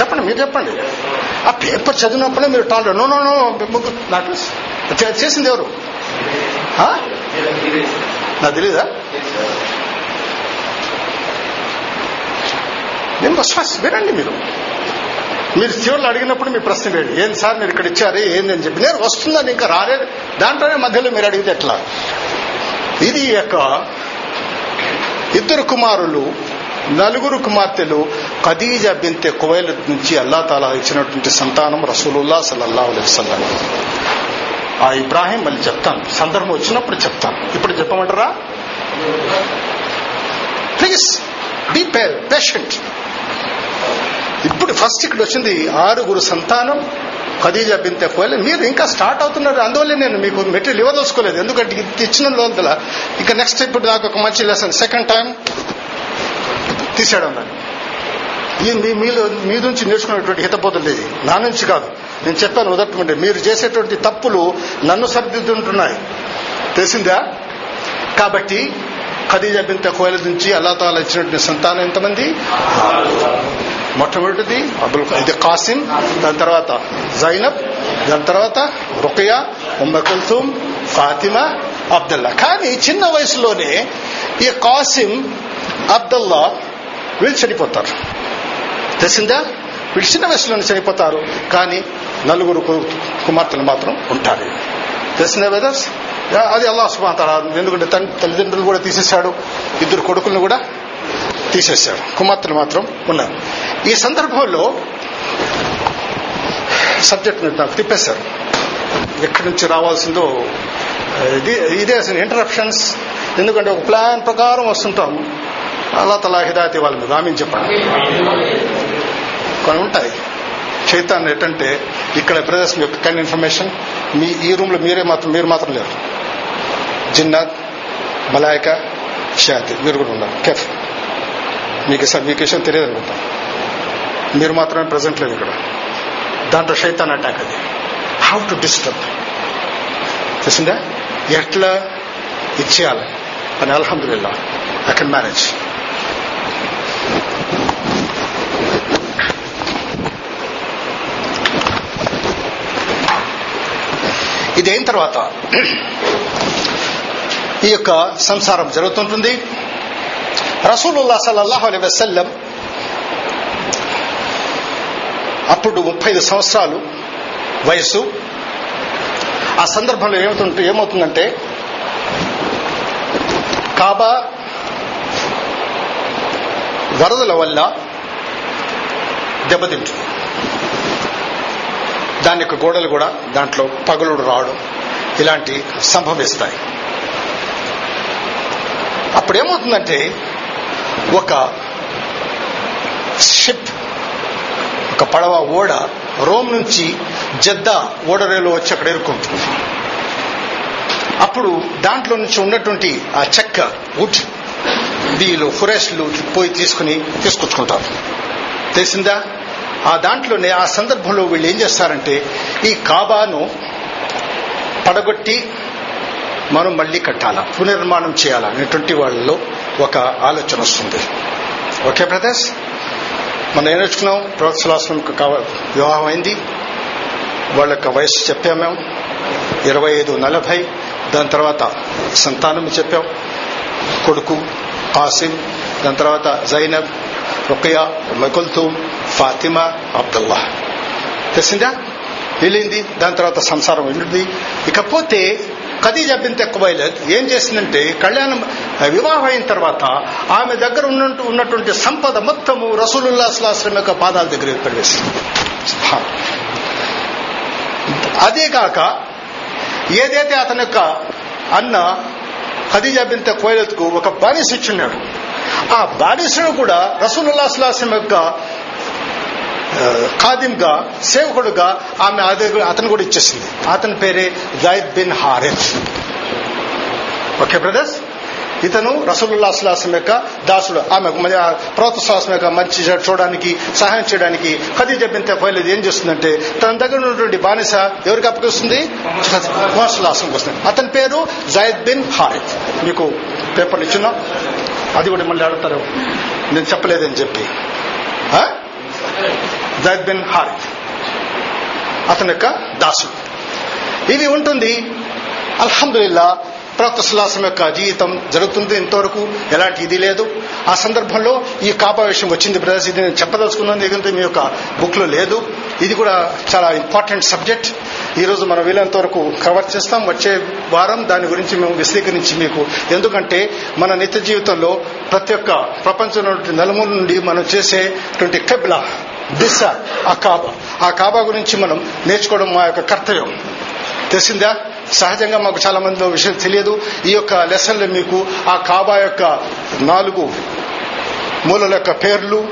Speaker 1: చెప్పండి మీరు చెప్పండి. ఆ పేపర్ చదివినప్పుడే మీరు టాలర్ నో నో నో నాకు చేసింది ఎవరు? నాకు తెలీదా? నేను విశ్వాస వినండి మీరు. మీరు చివరిలో అడిగినప్పుడు మీ ప్రశ్న వేయండి. ఏం సార్ మీరు ఇక్కడ ఇచ్చారు? ఏంది? అని చెప్పి. నేను వస్తుందని ఇంకా రాలేదు. దాంట్లోనే మధ్యలో మీరు అడిగితే ఎట్లా? ఇది యొక్క ఇద్దరు కుమారులు నలుగురు కుమార్తెలు ఖదీజా బింతే కువైల నుంచి అల్లా తాలా ఇచ్చినటువంటి సంతానం రసూలుల్లా సల్లల్లా అలైవల్లం ఆ ఇబ్రాహీం మళ్ళీ చెప్తాను. సందర్భం వచ్చినప్పుడు చెప్తాను. ఇప్పుడు చెప్పమంటారా? ప్లీజ్ బీ పేషెంట్ ఇప్పుడు ఫస్ట్ ఇక్కడ వచ్చింది ఆరుగురు సంతానం ఖదీజా బింతే కోయలే మీరు ఇంకా స్టార్ట్ అవుతున్నారు. అందువల్లే నేను మీకు మెటీరియల్ ఇవ్వదలుచుకోలేదు. ఎందుకంటే ఇది ఇచ్చిన లోపల. ఇంకా నెక్స్ట్ ఇప్పుడు నాకు ఒక మంచి లెసన్ సెకండ్ టైం తీసాడు దాన్ని ఈ మీ మీలో మీ నుంచి నేర్చుకునేటువంటి హితబోధలు ఇది నా నుంచి కాదు. నేను చెప్పాను ఉదట్టుకుంటే మీరు చేసేటువంటి తప్పులు నన్ను సరిదిద్దుంటున్నాయి. తెలిసిందా? కాబట్టి ఖదీజా బింత కోయల నుంచి అల్లా తాలా ఇచ్చినటువంటి సంతానం ఎంతమంది? మొట్టమొదటిది అబుల్ ఇది కాసిం దాని తర్వాత జైనబ్ దాని తర్వాత రుకయా ఉమ్మ కుల్తుమ్ ఫాతిమా అబ్దుల్లా. కానీ చిన్న వయసులోనే ఈ కాసిం అబ్దుల్లా వీళ్ళు చనిపోతారు. తెలిసిందా? వీళ్ళు చిన్న వయసులోనే చనిపోతారు. కానీ నలుగురు కుమార్తెలు మాత్రం ఉంటారు. తెలిసిందా వెదర్స్ అది అల్లా సుమాతారా ఎందుకంటే తన తల్లిదండ్రులు కూడా తీసేశాడు. ఇద్దరు కొడుకులను కూడా తీసేశారు. కుమార్తెలు మాత్రం ఉన్నారు. ఈ సందర్భంలో సబ్జెక్ట్ నాకు తిప్పేశారు. ఎక్కడి నుంచి రావాల్సిందో ఇది ఇదే అసలు ఇంటరప్షన్స్ ఎందుకంటే ఒక ప్లాన్ ప్రకారం వస్తుంటాం. అల్లా తలా హిదాయత్ ఇవ్వాలి మీరు ఆమె చెప్పండి. కొన్ని ఉంటాయి. చైతాన్ని ఏంటంటే ఇక్కడ బ్రదర్స్ యొక్క కైండ్ ఇన్ఫర్మేషన్ మీ ఈ రూమ్లో మీరే మాత్రం మీరు మాత్రం లేరు. జిన్నాత్ మలాయిక షాతి మీరు కూడా ఉన్నారు. కేఫ్ మీకు సార్ మీకు విషయం తెలియదు అనుకుంటా. మీరు మాత్రమే ప్రజెంట్ లేదు ఇక్కడ. దాంట్లో శైతాన్ అటాక్ అది. హౌ టు డిస్టర్బ్ తెలిసిందా? ఎట్లా ఇచ్చేయాలి? అని అల్హమ్దుల్లా ఐ కెన్ మేనేజ్ ఇది అయిన తర్వాత ఈ యొక్క సంసారం జరుగుతుంటుంది. రసూలుల్లా సల్లల్లాహు అలై వసల్లం అప్పుడు ముప్పై ఐదు సంవత్సరాలు వయసు ఆ సందర్భంలో ఏమవుతుంటే ఏమవుతుందంటే కాబా వరదల వల్ల దెబ్బతింటుంది. దాని యొక్క గోడలు కూడా దాంట్లో పగులుడు రావడం ఇలాంటి సంభవిస్తాయి. అప్పుడు ఏమవుతుందంటే ఒక షిప్ ఒక పడవ ఓడ రోమ్ నుంచి జద్దా ఓడరేలో వచ్చి అక్కడ ఎరుక్కుంటుంది అప్పుడు దాంట్లో నుంచి ఉన్నటువంటి ఆ చెక్క వుడ్ వీళ్ళు ఫురెస్ట్లు పోయి తీసుకుని తీసుకొచ్చుకుంటారు. తెలిసిందా? ఆ దాంట్లోనే ఆ సందర్భంలో వీళ్ళు ఏం చేస్తారంటే ఈ కాబాను పడగొట్టి మనం మళ్ళీ కట్టాలా? పునర్నిర్మాణం చేయాలా? అనేటువంటి వాళ్ళలో ఒక ఆలోచన వస్తుంది. Okay brothers? మనం ఏం నేర్చుకున్నాం? ప్రోత్సలాసనం వివాహం అయింది. వాళ్ళ యొక్క వయసు చెప్పాం మేము. ఇరవై ఐదు నలభై. దాని తర్వాత సంతానం చెప్పాం. కొడుకు ఆసిమ్. దాని తర్వాత జైనబ్ రుకయా మకుల్తూమ్ ఫాతిమా అబ్దుల్లా తెలిసిందా? వెళ్ళింది దాని తర్వాత సంసారం వెళ్ళింది ఇకపోతే ఖదీజా బింత్ ఎక్కువైలేదు ఏం చేసిందంటే కళ్యాణం వివాహం అయిన తర్వాత ఆమె దగ్గర ఉన్నట్టు ఉన్నటువంటి సంపద మొత్తము రసూలుల్లా సులాశ్రం యొక్క పాదాల దగ్గర పెట్టేసింది అదే కాక ఏదైతే అతని యొక్క అన్న ఖదీజా బింత కోయలత్కు ఒక బానిస ఇచ్చున్నాడు ఆ బానిసను కూడా రసూలుల్లా సులాసం యొక్క ఖాదింగా సేవకుడుగా ఆమె అతను కూడా ఇచ్చేసింది. అతని పేరే Zaid bin Harith okay brothers? ఇతను రసూలుల్లా సులాసం యొక్క దాసుడు. ఆమె ప్రవక్త సులాసం యొక్క మంచి చూడడానికి సహాయం చేయడానికి ఖదీజా బింత కోయలేదు ఏం చేస్తుందంటే తన దగ్గర ఉన్నటువంటి బానిస ఎవరికి అప్పగిస్తుంది? సులాసం వస్తుంది. అతని పేరు జైద్ బిన్ హారిత్ మీకు పేపర్లు ఇచ్చున్నా? అది కూడా మళ్ళీ అడుగుతారు. నేను చెప్పలేదని చెప్పి. జైద్ బిన్ హారిత్ అతని యొక్క దాసుడు. ఇది ఉంటుంది. అల్హమ్దుల్లా ప్రవక్త సులాసం యొక్క జీవితం జరుగుతుంది ఇంతవరకు. ఎలాంటి ఇది లేదు. ఆ సందర్భంలో ఈ కాపా విషయం వచ్చింది బ్రదర్స్. ఇది నేను చెప్పదలుచుకున్నాను. ఎందుకంటే మీ యొక్క బుక్లో లేదు. ఇది కూడా చాలా ఇంపార్టెంట్ సబ్జెక్ట్. ఈ రోజు మనం వీలైనంత వరకు కవర్ చేస్తాం. వచ్చే వారం దాని గురించి మేము విశదీకరించి మీకు ఎందుకంటే మన నిత్య జీవితంలో ప్రతి ఒక్క ప్రపంచంలో నలుమూల నుండి మనం చేసేటువంటి కబ్లా. దిశ ఆ కాబా. ఆ కాబా గురించి మనం నేర్చుకోవడం మా యొక్క కర్తవ్యం. తెలిసిందా? సహజంగా మాకు చాలా మంది విషయం తెలియదు. ఈ యొక్క లెసన్లో మీకు ఆ కాబా యొక్క నాలుగు మూలల యొక్క పేర్లు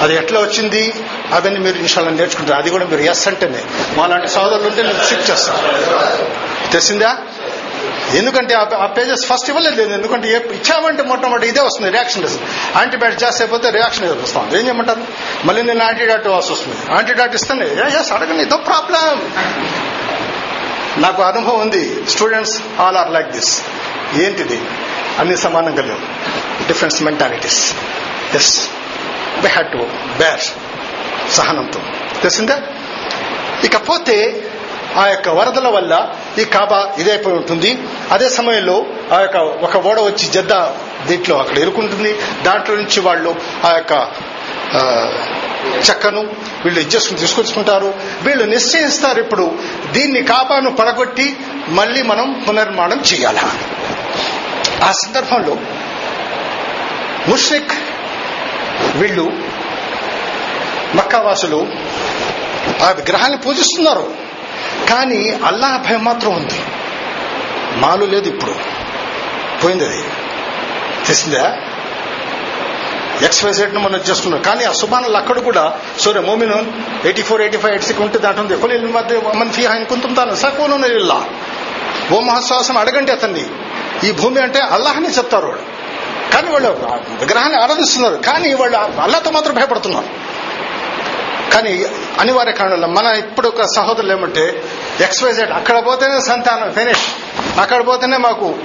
Speaker 1: అది ఎట్లా వచ్చింది? అవన్నీ మీరు ఇన్షాల్లో నేర్చుకుంటారు. అది కూడా మీరు ఎస్ అంటేనే. మాలాంటి సోదరులు ఉంటే నేను షిఫ్ట్ చేస్తాను తెలిసిందా? ఎందుకంటే ఆ- పేజెస్ ఫస్ట్ ఇవ్వలేదు ఎందుకంటే ఇచ్చామంటే మొట్టమొదటి ఇదే వస్తుంది రియాక్షన్ టెస్ట్ యాంటీబయాటిక్ చేస్తే అయిపోతే రియాక్షన్ వస్తాం ఏం చేయమంటారు? మళ్ళీ నేను యాంటీడాట్ వాసి వస్తుంది. యాంటీడాట్ ఇస్తానే ఎస్ అడగండి ఇదో ప్రాబ్లం నాకు అనుభవం ఉంది students all are like this ఏంటిది? అన్ని సమానంగా లేవు. Difference mentalities as we had to bear సహనంతో. తెలిసిందే? ఇకపోతే ఆ యొక్క వరదల వల్ల ఈ కాబా ఇదైపోయి ఉంటుంది. అదే సమయంలో ఆ యొక్క ఒక ఓడ వచ్చి జద్ద దీంట్లో అక్కడ ఇరుకుంటుంది. దాంట్లో నుంచి వాళ్ళు ఆ యొక్క చెక్కను వీళ్ళు ఇచ్చేసుకుని తీసుకొచ్చుకుంటారు. వీళ్ళు నిశ్చయిస్తారు ఇప్పుడు దీన్ని కాపాను పడగొట్టి మళ్ళీ మనం పునర్నిర్మాణం చేయాలా? ఆ సందర్భంలో ముష్రిక్ వీళ్ళు మక్కావాసులు ఆ విగ్రహాన్ని పూజిస్తున్నారు. కానీ అల్లాహ్ భయం మాత్రం ఉంది. మాలు లేదు ఇప్పుడు. పోయింది అది. తెలిసిందా? ఎక్స్వైజెడ్ను మనం చేసుకున్నాం కానీ ఆ సుబానల్ అక్కడ కూడా Surya Momin eighty four eighty five eight six ఉంటే దాంట్లో ఉంది. కొలి మధ్య మన ఫీ ఆయన కుంటుంతాను సకోను ఇల్లా ఓ మహాశ్వాసం అడగండి అతన్ని. ఈ భూమి అంటే అల్లాహని చెప్తారు వాళ్ళు కానీ వాళ్ళు విగ్రహాన్ని ఆరాధిస్తున్నారు. కానీ వాళ్ళు అల్లాతో మాత్రం భయపడుతున్నారు. కానీ అనివార్య కారణంలో మన ఇప్పుడు ఒక సహోదరులు ఏమంటే ఎక్స్వైజెడ్ అక్కడ పోతేనే సంతానం ఫినిష్. అక్కడ పోతేనే మాకు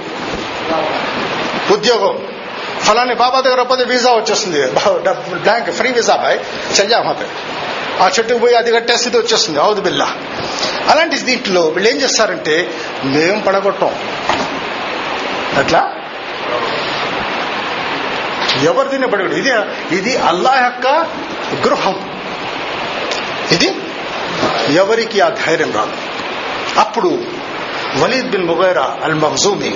Speaker 1: ఉద్యోగం. ఫలాని బాబా దగ్గర పోతే వీసా వచ్చేస్తుంది. Bank free visa bye. చల్జా ఆ చెట్టుకు పోయి అది కట్టేస్తే వచ్చేస్తుంది. అవుదు బిల్లా. అలాంటి దీంట్లో వీళ్ళు ఏం చేస్తారంటే మేము పడగొట్టాం. అట్లా ఎవరు దీన్ని పడగొట్టు ఇది ఇది అల్లాహ్ యొక్క గృహం. ఇది ఎవరికి ఆ ధైర్యం రాదు. అప్పుడు వలీద్ బిన్ ముగైరా అల్ మహజూమి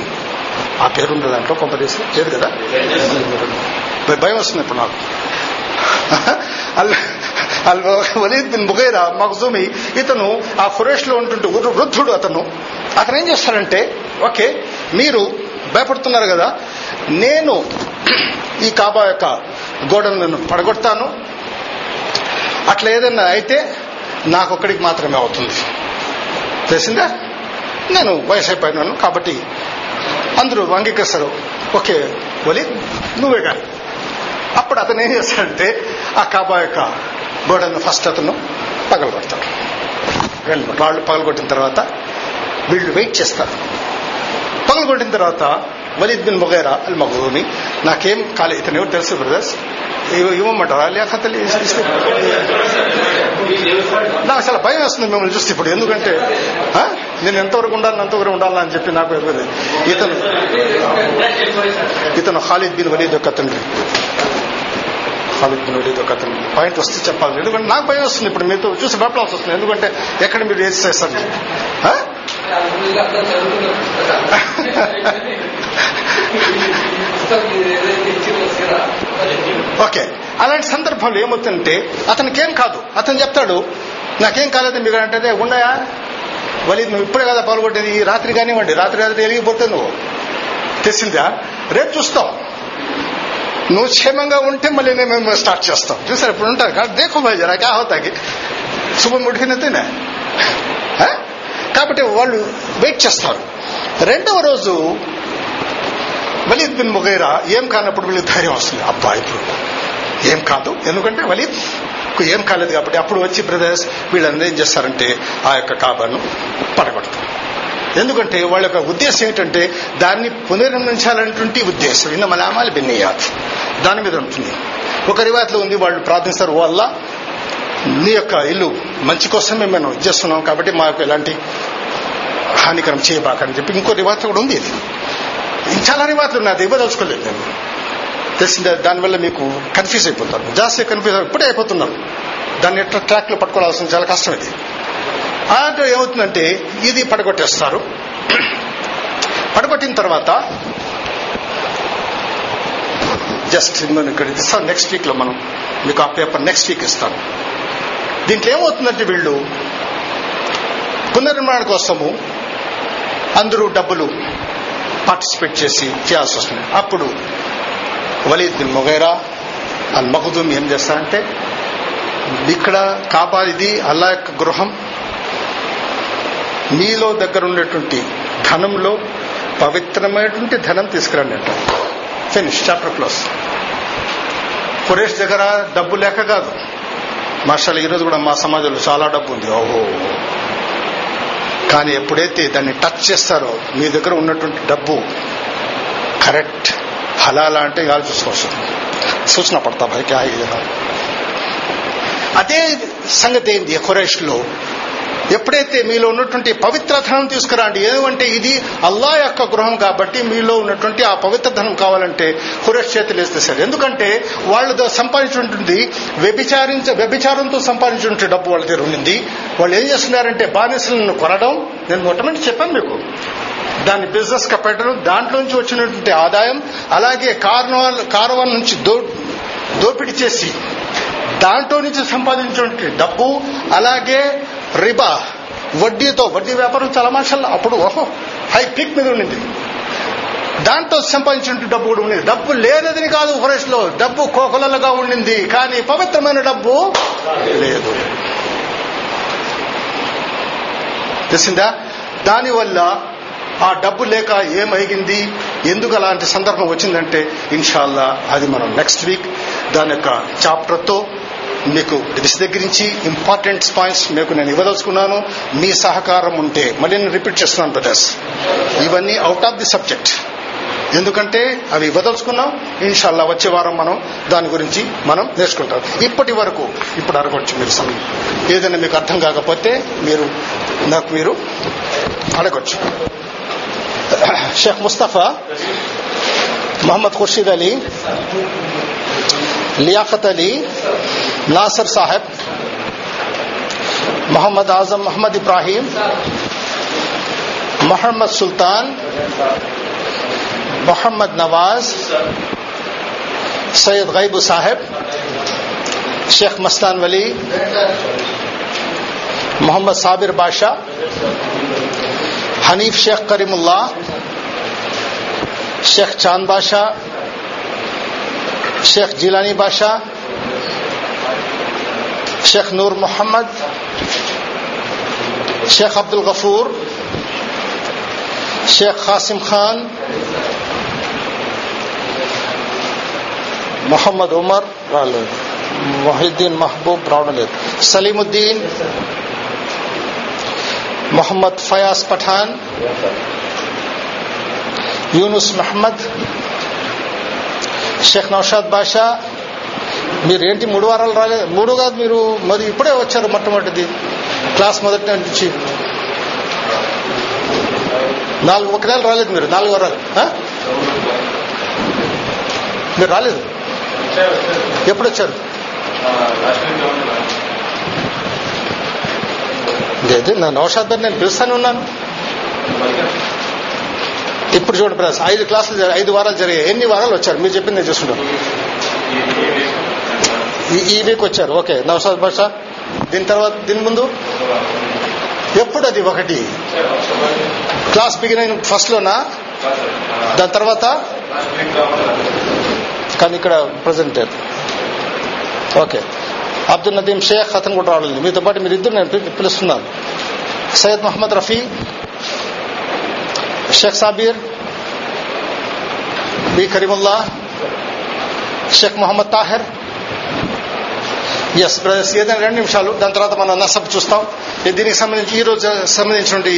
Speaker 1: ఆ పేరున్న దాంట్లో కొంపదీసి లేదు కదా? భయం వస్తుంది ఇప్పుడు నాకు. అల్ అల్ వలీద్ బిన్ ముగైరా మగ్జూమి ఇతను ఆ ఫురేష్లో ఉంటుంటే వృద్ధుడు అతను. అతను ఏం చేస్తాడంటే ఓకే మీరు భయపడుతున్నారు కదా నేను ఈ కాబా యొక్క గోడను నేను పడగొడతాను అట్లా ఏదన్నా అయితే నాకొక్కడికి మాత్రమే అవుతుంది. తెలిసిందా? నేను వయసు అయిపోయినాను కాబట్టి అందరూ అంగీకరిస్తారు. ఓకే ఒలి నువ్వే కానీ అప్పుడు అతను ఏం చేస్తాడంటే ఆ కాబా యొక్క గోడను ఫస్ట్ అతను పగలగొడతాడు. రెండు రాళ్ళు పగలగొట్టిన తర్వాత వీళ్ళు వెయిట్ చేస్తారు. పగలగొట్టిన తర్వాత వలీద్ బిన్ ముగైరా అల్ మగూమి నాకేం కాలే ఇతను ఎవరు తెలుసు బ్రదర్స్ ఇవ్వ- ఇవ్వమంటారా లేకపోతే ఇస్తే నాకు చాలా భయం వస్తుంది మిమ్మల్ని చూస్తే ఇప్పుడు ఎందుకంటే నేను ఎంతవరకు ఉండాలని అంతవరకు ఉండాలని అని చెప్పి నాకు ఎదుగుతుంది ఇతను ఇతను ఖాలిద్ బిన్ వలీద్ యొక్క తండ్రి ఖాలిద్ బిన్ వలీద్ యొక్క తండ్రి పాయింట్ వస్తే చెప్పాలి ఎందుకంటే నాకు భయం వస్తుంది ఇప్పుడు మీతో చూసి భయపడాల్సి వస్తుంది ఎందుకంటే ఎక్కడ మీరు ఏది చేస్తారు ఓకే అలాంటి సందర్భంలో ఏమవుతుందంటే అతనికి ఏం కాదు. అతను చెప్తాడు నాకేం కాలేదు మీకు అంటే ఉన్నాయా? వలి నువ్వు ఇప్పుడే కదా పాల్గొట్టేది ఈ రాత్రి కానివ్వండి రాత్రి రాత్రి వెలిగిపోతే నువ్వు. తెలిసిందా? రేపు చూస్తాం. నువ్వు క్షేమంగా ఉంటే మళ్ళీ నేను మేము స్టార్ట్ చేస్తాం. చూసారు ఇప్పుడు ఉంటారు కానీ దేఖో భాయ్ జరా క్యా హోతాకి శుభం ముడికినతేనే కాబట్టి వాళ్ళు వెయిట్ చేస్తారు. రెండవ రోజు వలీద్ బిన్ ముగైరా ఏం కానప్పుడు వీళ్ళకి ధైర్యం వస్తుంది. అబ్బా ఇప్పుడు ఏం కాదు. ఎందుకంటే వలీద్ ఏం కాలేదు కాబట్టి అప్పుడు వచ్చి బ్రదర్స్ వీళ్ళందరూ ఏం చేస్తారంటే ఆ యొక్క కాబాను పడగొడతారు. ఎందుకంటే వాళ్ళ యొక్క ఉద్దేశం ఏంటంటే దాన్ని పునర్నిర్మించాలనేటువంటి ఉద్దేశం. ఇన్న మలామాలు బిన్నయాత్ దాని మీద ఉంటుంది. ఒక రివాయత్లో ఉంది వాళ్ళు ప్రార్థిస్తారు వల్ల నీ యొక్క ఇల్లు మంచి కోసమే మేము ఇచ్చేస్తున్నాం కాబట్టి మాకు ఎలాంటి హానికరం చేయబాకని చెప్పి ఇంకో రివాయత్ కూడా ఉంది ఇది. చాలా రివాయత్లు ఉన్నాయి అది ఇవ్వదలుచుకోలేదు నేను. తెలిసిందే దానివల్ల మీకు కన్ఫ్యూజ్ అయిపోతారు. జాస్తి కన్ఫ్యూజ్ ఇప్పుడే అయిపోతున్నారు. దాన్ని ఎట్లా ట్రాక్లో పట్టుకోవాల్సిన చాలా కష్టం ఇది. అంటే ఏమవుతుందంటే ఇది పడగొట్టేస్తారు. పడగొట్టిన తర్వాత జస్ట్ మనం ఇక్కడ ఇస్తాం నెక్స్ట్ వీక్లో మనం మీకు ఆ పేపర్ నెక్స్ట్ వీక్ ఇస్తాను. దీంట్లో ఏమవుతుందంటే వీళ్ళు పునర్నిర్మాణం కోసము అందరూ డబ్బులు పార్టిసిపేట్ చేసి చేయాల్సి వస్తుంది. అప్పుడు వలీద్ బిన్ మొగైరా అల్ మఖదూమ్ ఏం చేస్తారంటే ఇక్కడ కాబా ఇది అల్లా యొక్క గృహం మీలో దగ్గర ఉండేటువంటి ధనంలో పవిత్రమైనటువంటి ధనం తీసుకురండి అంట. ఫినిష్ చాప్టర్ క్లోజ్ కురేష్ దగ్గర డబ్బు లేక కాదు. మాస్టర్లు ఈరోజు కూడా మా సమాజంలో చాలా డబ్బు ఉంది. ఓహో. కానీ ఎప్పుడైతే దాన్ని టచ్ చేస్తారో మీ దగ్గర ఉన్నటువంటి డబ్బు కరెక్ట్ హలాలా అంటే ఇవాళ చూసుకోవచ్చు. సూచన పడతా భాయ్ అదే సంగతి ఏంది? ఖురేష్లో ఎప్పుడైతే మీలో ఉన్నటువంటి పవిత్ర ధనం తీసుకురండి ఏమంటే ఇది అల్లా యొక్క గృహం కాబట్టి మీలో ఉన్నటువంటి ఆ పవిత్రధనం కావాలంటే ఖురేష్ చేతులు వేస్తే సరే. ఎందుకంటే వాళ్ళు సంపాదించుంటుంది వ్యభిచారించ వ్యభిచారంతో సంపాదించుంటే డబ్బు వాళ్ళ దగ్గర ఉండింది. వాళ్ళు ఏం చేస్తున్నారంటే బానిసలను కొనడం. నేను మొట్టమొదటి చెప్పాను మీకు. దాన్ని బిజినెస్గా పెట్టడం దాంట్లోంచి వచ్చినటువంటి ఆదాయం అలాగే కార్నవాల్ కార్వాన్ నుంచి దో దోపిడీ చేసి దాంట్లో నుంచి సంపాదించినటువంటి డబ్బు అలాగే రిబా వడ్డీతో వడ్డీ వ్యాపారం చాలా మాషల్ అప్పుడు ఓహో హై పీక్ మీద ఉండింది. దాంతో సంపాదించిన డబ్బు కూడా ఉండేది. డబ్బు లేనిదని కాదు ఫరెస్ట్లో డబ్బు కోకొలలుగా ఉండింది కానీ పవిత్రమైన డబ్బు లేదు. తెలిసిందా? దానివల్ల ఆ డబ్బు లేక ఏమైంది ఎందుకు అలాంటి సందర్భం వచ్చిందంటే ఇన్షాల్లా అది మనం నెక్స్ట్ వీక్ దాని యొక్క చాప్టర్తో మీకు విశదీకరించి ఇంపార్టెంట్ పాయింట్స్ మీకు నేను ఇవ్వదలుచుకున్నాను. మీ సహకారం ఉంటే మళ్ళీ నేను రిపీట్ చేస్తున్నాను బ్రదర్స్ ఇవన్నీ అవుట్ ఆఫ్ ది సబ్జెక్ట్ ఎందుకంటే అవి ఇవ్వదలుచుకున్నాం. ఇన్షాల్లా వచ్చే వారం మనం దాని గురించి మనం నేర్చుకుంటాం. ఇప్పటి వరకు ఇప్పుడు అడగొచ్చు మీరు సమయం. ఏదైనా మీకు అర్థం కాకపోతే మీరు నాకు మీరు అడగొచ్చు. షేఖ్ ముస్తఫా మొహమ్మద్ ఖుర్షీద్ అలీ لیاقت علی، ناصر صاحب، محمد اعظم محمد ابراہیم، محمد سلطان، محمد نواز، سید غیب صاحب، شیخ مستان ولی، محمد صابر بادشاہ، حنیف شیخ کریم اللہ، شیخ چاند بادشاہ شیخ جیلانی بادشاہ، شیخ نور محمد، شیخ عبد الغفور شیخ قاسم خان، محمد عمر محی الدین محبوب راؤنڈ سلیم الدین، محمد فیاض پٹھان، یونس محمد షేక్ నౌషాద్ బాషా మీరు ఏంటి మూడు వారాలు రాలేదు మూడు కాదు మీరు మరి ఇప్పుడే వచ్చారు మొట్టమొదటిది క్లాస్ మొదటి నుంచి. నాలుగు ఒక నెల రాలేదు మీరు నాలుగు వారాలు మీరు రాలేదు? ఎప్పుడు వచ్చారు? లేదు నా నౌషాద్ నేను పిలుస్తానే ఉన్నాను. ఇప్పుడు చూడండి బ్రదర్స్ ఐదు క్లాసులు ఐదు వారాలు జరిగాయి. ఎన్ని వారాలు వచ్చారు? మీరు చెప్పింది నేను చూసుకుంటాను ఈ- ఈ వీక్ వచ్చారు. ఓకే. నవసాద్ బాషా దీని తర్వాత దీని ముందు? ఎప్పుడు అది? ఒకటి. క్లాస్ బిగిన్ ఫస్ట్ లోనా దాని తర్వాత? కానీ ఇక్కడ ప్రజెంట్ ఓకే. అబ్దుల్ నదీం షేక్ అతను కూడా రావలేదు మీతో పాటు మీరు ఇద్దరు నేను పిలుస్తున్నాను. సయ్యద్ మహమ్మద్ రఫీ الشيخ సాబీర్ బి الله الشيخ محمد طاهر ఎస్ బ్రదర్స్ ఏదైనా రెండు నిమిషాలు దాని తర్వాత మనం నసబ్ చూస్తాం. దీనికి సంబంధించి ఈ రోజు సంబంధించినటువంటి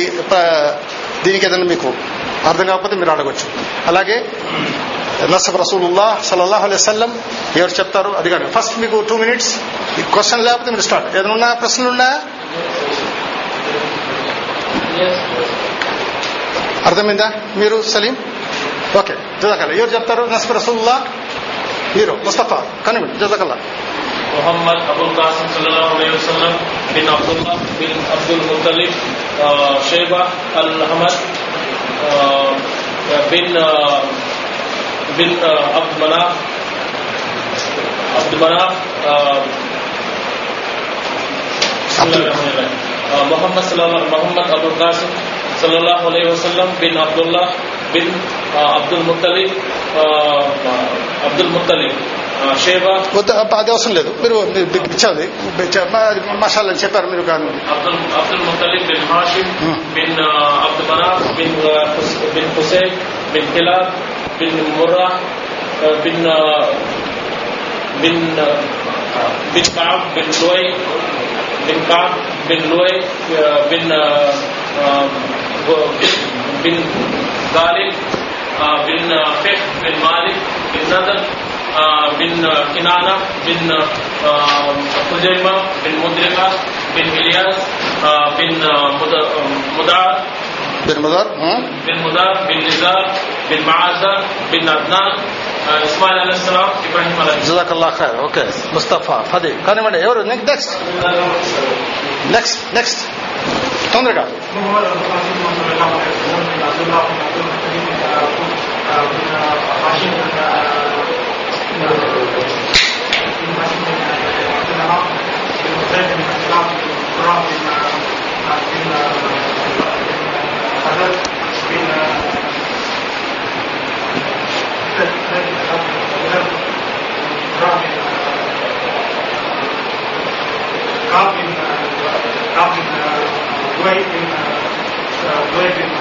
Speaker 1: దీనికి ఏదైనా మీకు అర్థం కాకపోతే మీరు అడగొచ్చు. అలాగే నసబ్ రసూలుల్లా సల్లల్లాహు అలై సల్లం ఎవరు చెప్తారు అది కాదు. ఫస్ట్ మీకు టూ మినిట్స్ క్వశ్చన్ లేకపోతే మీరు స్టార్ట్ ఏదైనా ఉన్నా ప్రశ్నలు ఉన్నాయా అర్థమైందా మీరు సలీం ఓకే జజాకల్లా ఎవరు చెప్తారు నసబ్ రసూలుల్లా మీరు Mustafa కనిమి జజాకల్లా
Speaker 2: محمد ابو القاسم صلى الله عليه وسلم بن عبد الله بن عبد المطلب آه، شيبه الاحمد آه، بن آه، بن آه، عبد مناف عبد مناف آه، بسم الله الرحمن الرحيم آه، محمد صلى الله محمد ابو القاسم sallallahu alaihi wasallam bin Abdullah bin uh, Abdul Muttalib uh, Abdul Muttalib Shaiba
Speaker 1: వద్దు అది అవసరం లేదు మీరు ఇచ్చాది మసాలా చెప్పారు మీరు కాను
Speaker 2: Abdul Abdul Muttalib bin Hashim bin Abdul Manaf bin bin Husain bin Kilab bin Murrah bin bin bin Kaab bin Loay bin Kaab bin Loay bin بن غالب آه، بن فقه بن مالك بن
Speaker 1: نذر آه، بن كنانة بن آه، خزيمة بن مدركة بن إلياس
Speaker 3: بن مدار بن مدار بن مدار بن نزار بن معاذة بن عدنان إسماعيل عليه السلام إبراهيم عليه السلام. جزاك الله خير. أوكي مصطفى فضيل. كان من يور نيك دكس نكست نكست بن كعب بن عبید بن عبید بن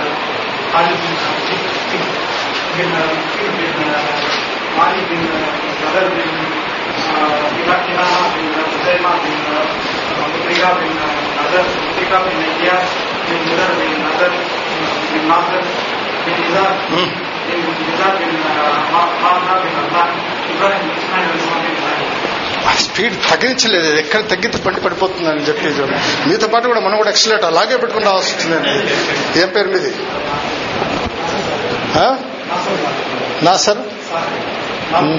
Speaker 3: خالد بن بن بن مالک بن نظر بن بن خزیمہ بن مطرقہ بن نظر مطرقہ بن الیاس بن نظر بن نظر بن ناظر بن نظار بن نظار بن مارنا بن اللہ ابراہیم اسماعیل علیہ السلام بن
Speaker 1: ఆ speed తగ్గించలేదు ఇది ఎక్కడ తగ్గితే బండి పడిపోతుందని చెప్పి చూడండి. మీతో పాటు కూడా మనం కూడా ఎక్సలేట్ అలాగే పెట్టుకుని రావాల్సి వచ్చిందండి ఏం పేరు మీది ఆ? నాసర్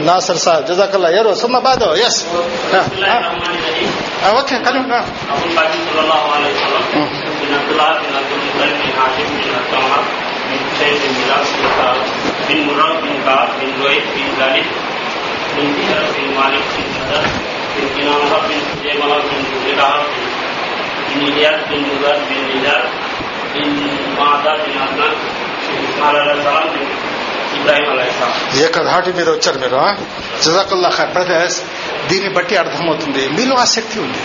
Speaker 1: నాసర్ సార్ జజాకల్లా ఎవరు సుమ్మ బాదో ఎస్ ఓకే కానీ ఆ.
Speaker 4: أبو القاسم صلى الله عليه وسلم بن عبد الله بن عبد المطلب بن هاشم بن عبد الله بن حسين بن بلال بن كعب بن مراد بن كعب بن لؤي بن غالب من ذكر
Speaker 1: ధాటి మీద వచ్చారు మీరు జజాకుల్లా ఖైర్. బ్రదర్స్ దీన్ని బట్టి అర్థమవుతుంది. మీలో ఆ శక్తి ఉంది.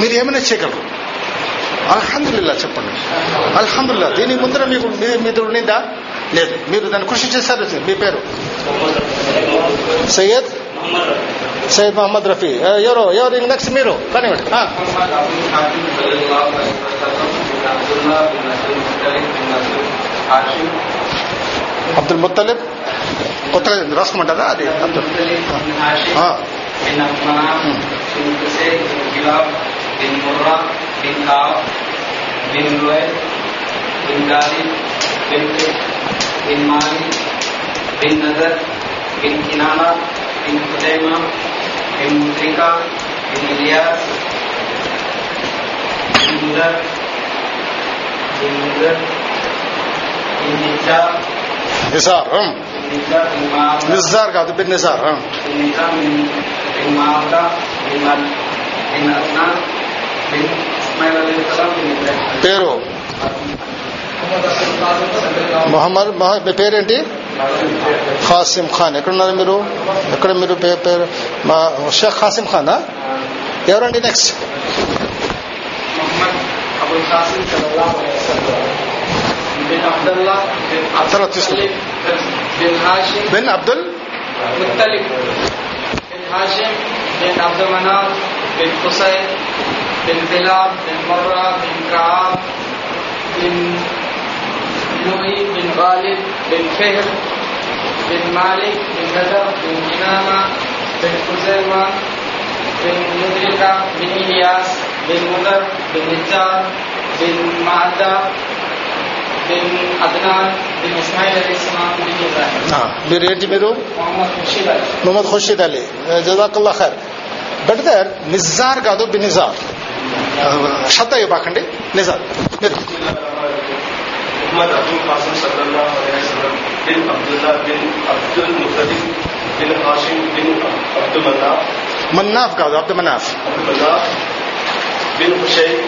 Speaker 1: మీరు ఏమైనా చేయగలరు? అల్హందుల్లా చెప్పండి. అల్హందుల్లా దీని ముందర మీకు మీద ఉండిందా? లేదు. మీరు దాన్ని కృషి చేశారు మీ పేరు? Syed سيد
Speaker 4: محمد رفيع.
Speaker 1: آه،
Speaker 5: يورو يور ان نكس ميرو كان يقول ها عبد المطلب؟ قلت رسم
Speaker 1: ڈالا
Speaker 5: ارے عبد بن بن بن بن بن بن بن بن en Nicodema, en Mutrica, en Elias, en Mudar,
Speaker 1: en Mudar,
Speaker 5: en Nizar, Nizar, en
Speaker 1: Nizar, కాదు బిన్ నిజార్ పేరు మొహమ్మద్ పేరేంటి ఖాసిం ఖాన్ ఎక్కడున్నారు మీరు ఎక్కడ మీరు పే- పేరు మా షేక్ ఖాసిం ఖానా ఎవరండి నెక్స్ట్
Speaker 5: محمد أبو القاسم صلى الله عليه وسلم بن عبد الله بن عبد
Speaker 1: ترى تسلم.
Speaker 5: المطلب بن هاشم
Speaker 1: బిన్ అబ్దుల్
Speaker 5: مطلب بن هاشم بن عبد مناف بن قصي بن كلاب بن مرة بن كعاب بن لؤي بن غالب بن فهر بن مالك بن نذر بن كنانة بن خزيمة بن مدركة بن إلياس بن مدر بن نجار بن معدة بن عدنان بن إسماعيل عليه السلام بن إبراهيم
Speaker 1: ఆ, మీరు ఏంటి మీరు
Speaker 5: محمد رشيد علي
Speaker 1: మొహమ్మద్ ఖుర్షీద్ అలీ జజాకుల్లా ఖైర్ బెటర్ నిజార్ కాదు బిన్ నిజార్ శ్రద్ధ ఇవ్వకండి నిజార్ మీరు
Speaker 6: محمد ابو القاسم صلی اللہ علیہ وسلم بن عبداللہ بن عبد المطلب بن قاسم بن عبد المناف
Speaker 1: مناف کا عبد مناف.
Speaker 6: عبد مناف بن حسین.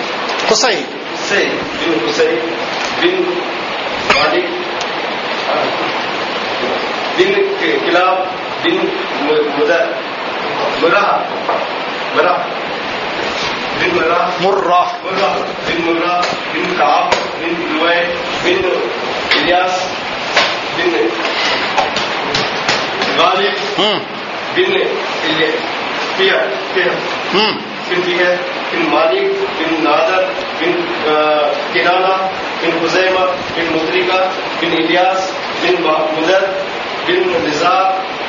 Speaker 1: حسین.
Speaker 6: حسین بن حسین بن مالک بن کلاب بن مرہ مرہ مرہ بن مرہ بن مرہ بن کعب بن لوئے بن الیاس بن غالب بن پھر ٹھیک
Speaker 1: ہے
Speaker 6: بن مالک بن نادر بن کنانا بن حزیمہ بن مدرکہ بن الیاس بن مدر بن نظار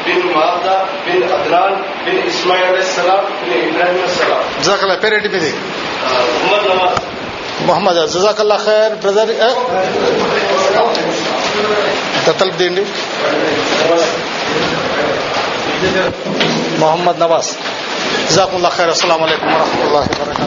Speaker 6: بن معدة بن أدنان بن إسماعيل عليه السلام بن إبراهيم عليه السلام
Speaker 1: జజాకల్లా పేరేంటి మీది
Speaker 6: آه، محمد نواز
Speaker 1: మొహమ్మద్ జజాకల్లా ఖైర్ బ్రదర్ ఏ? తలుపు తీయండి మొహమ్మద్ నవాజ్ జజాకుల్లా ఖైర్ అస్సలం అయికం వరహమూల వబర్కాతు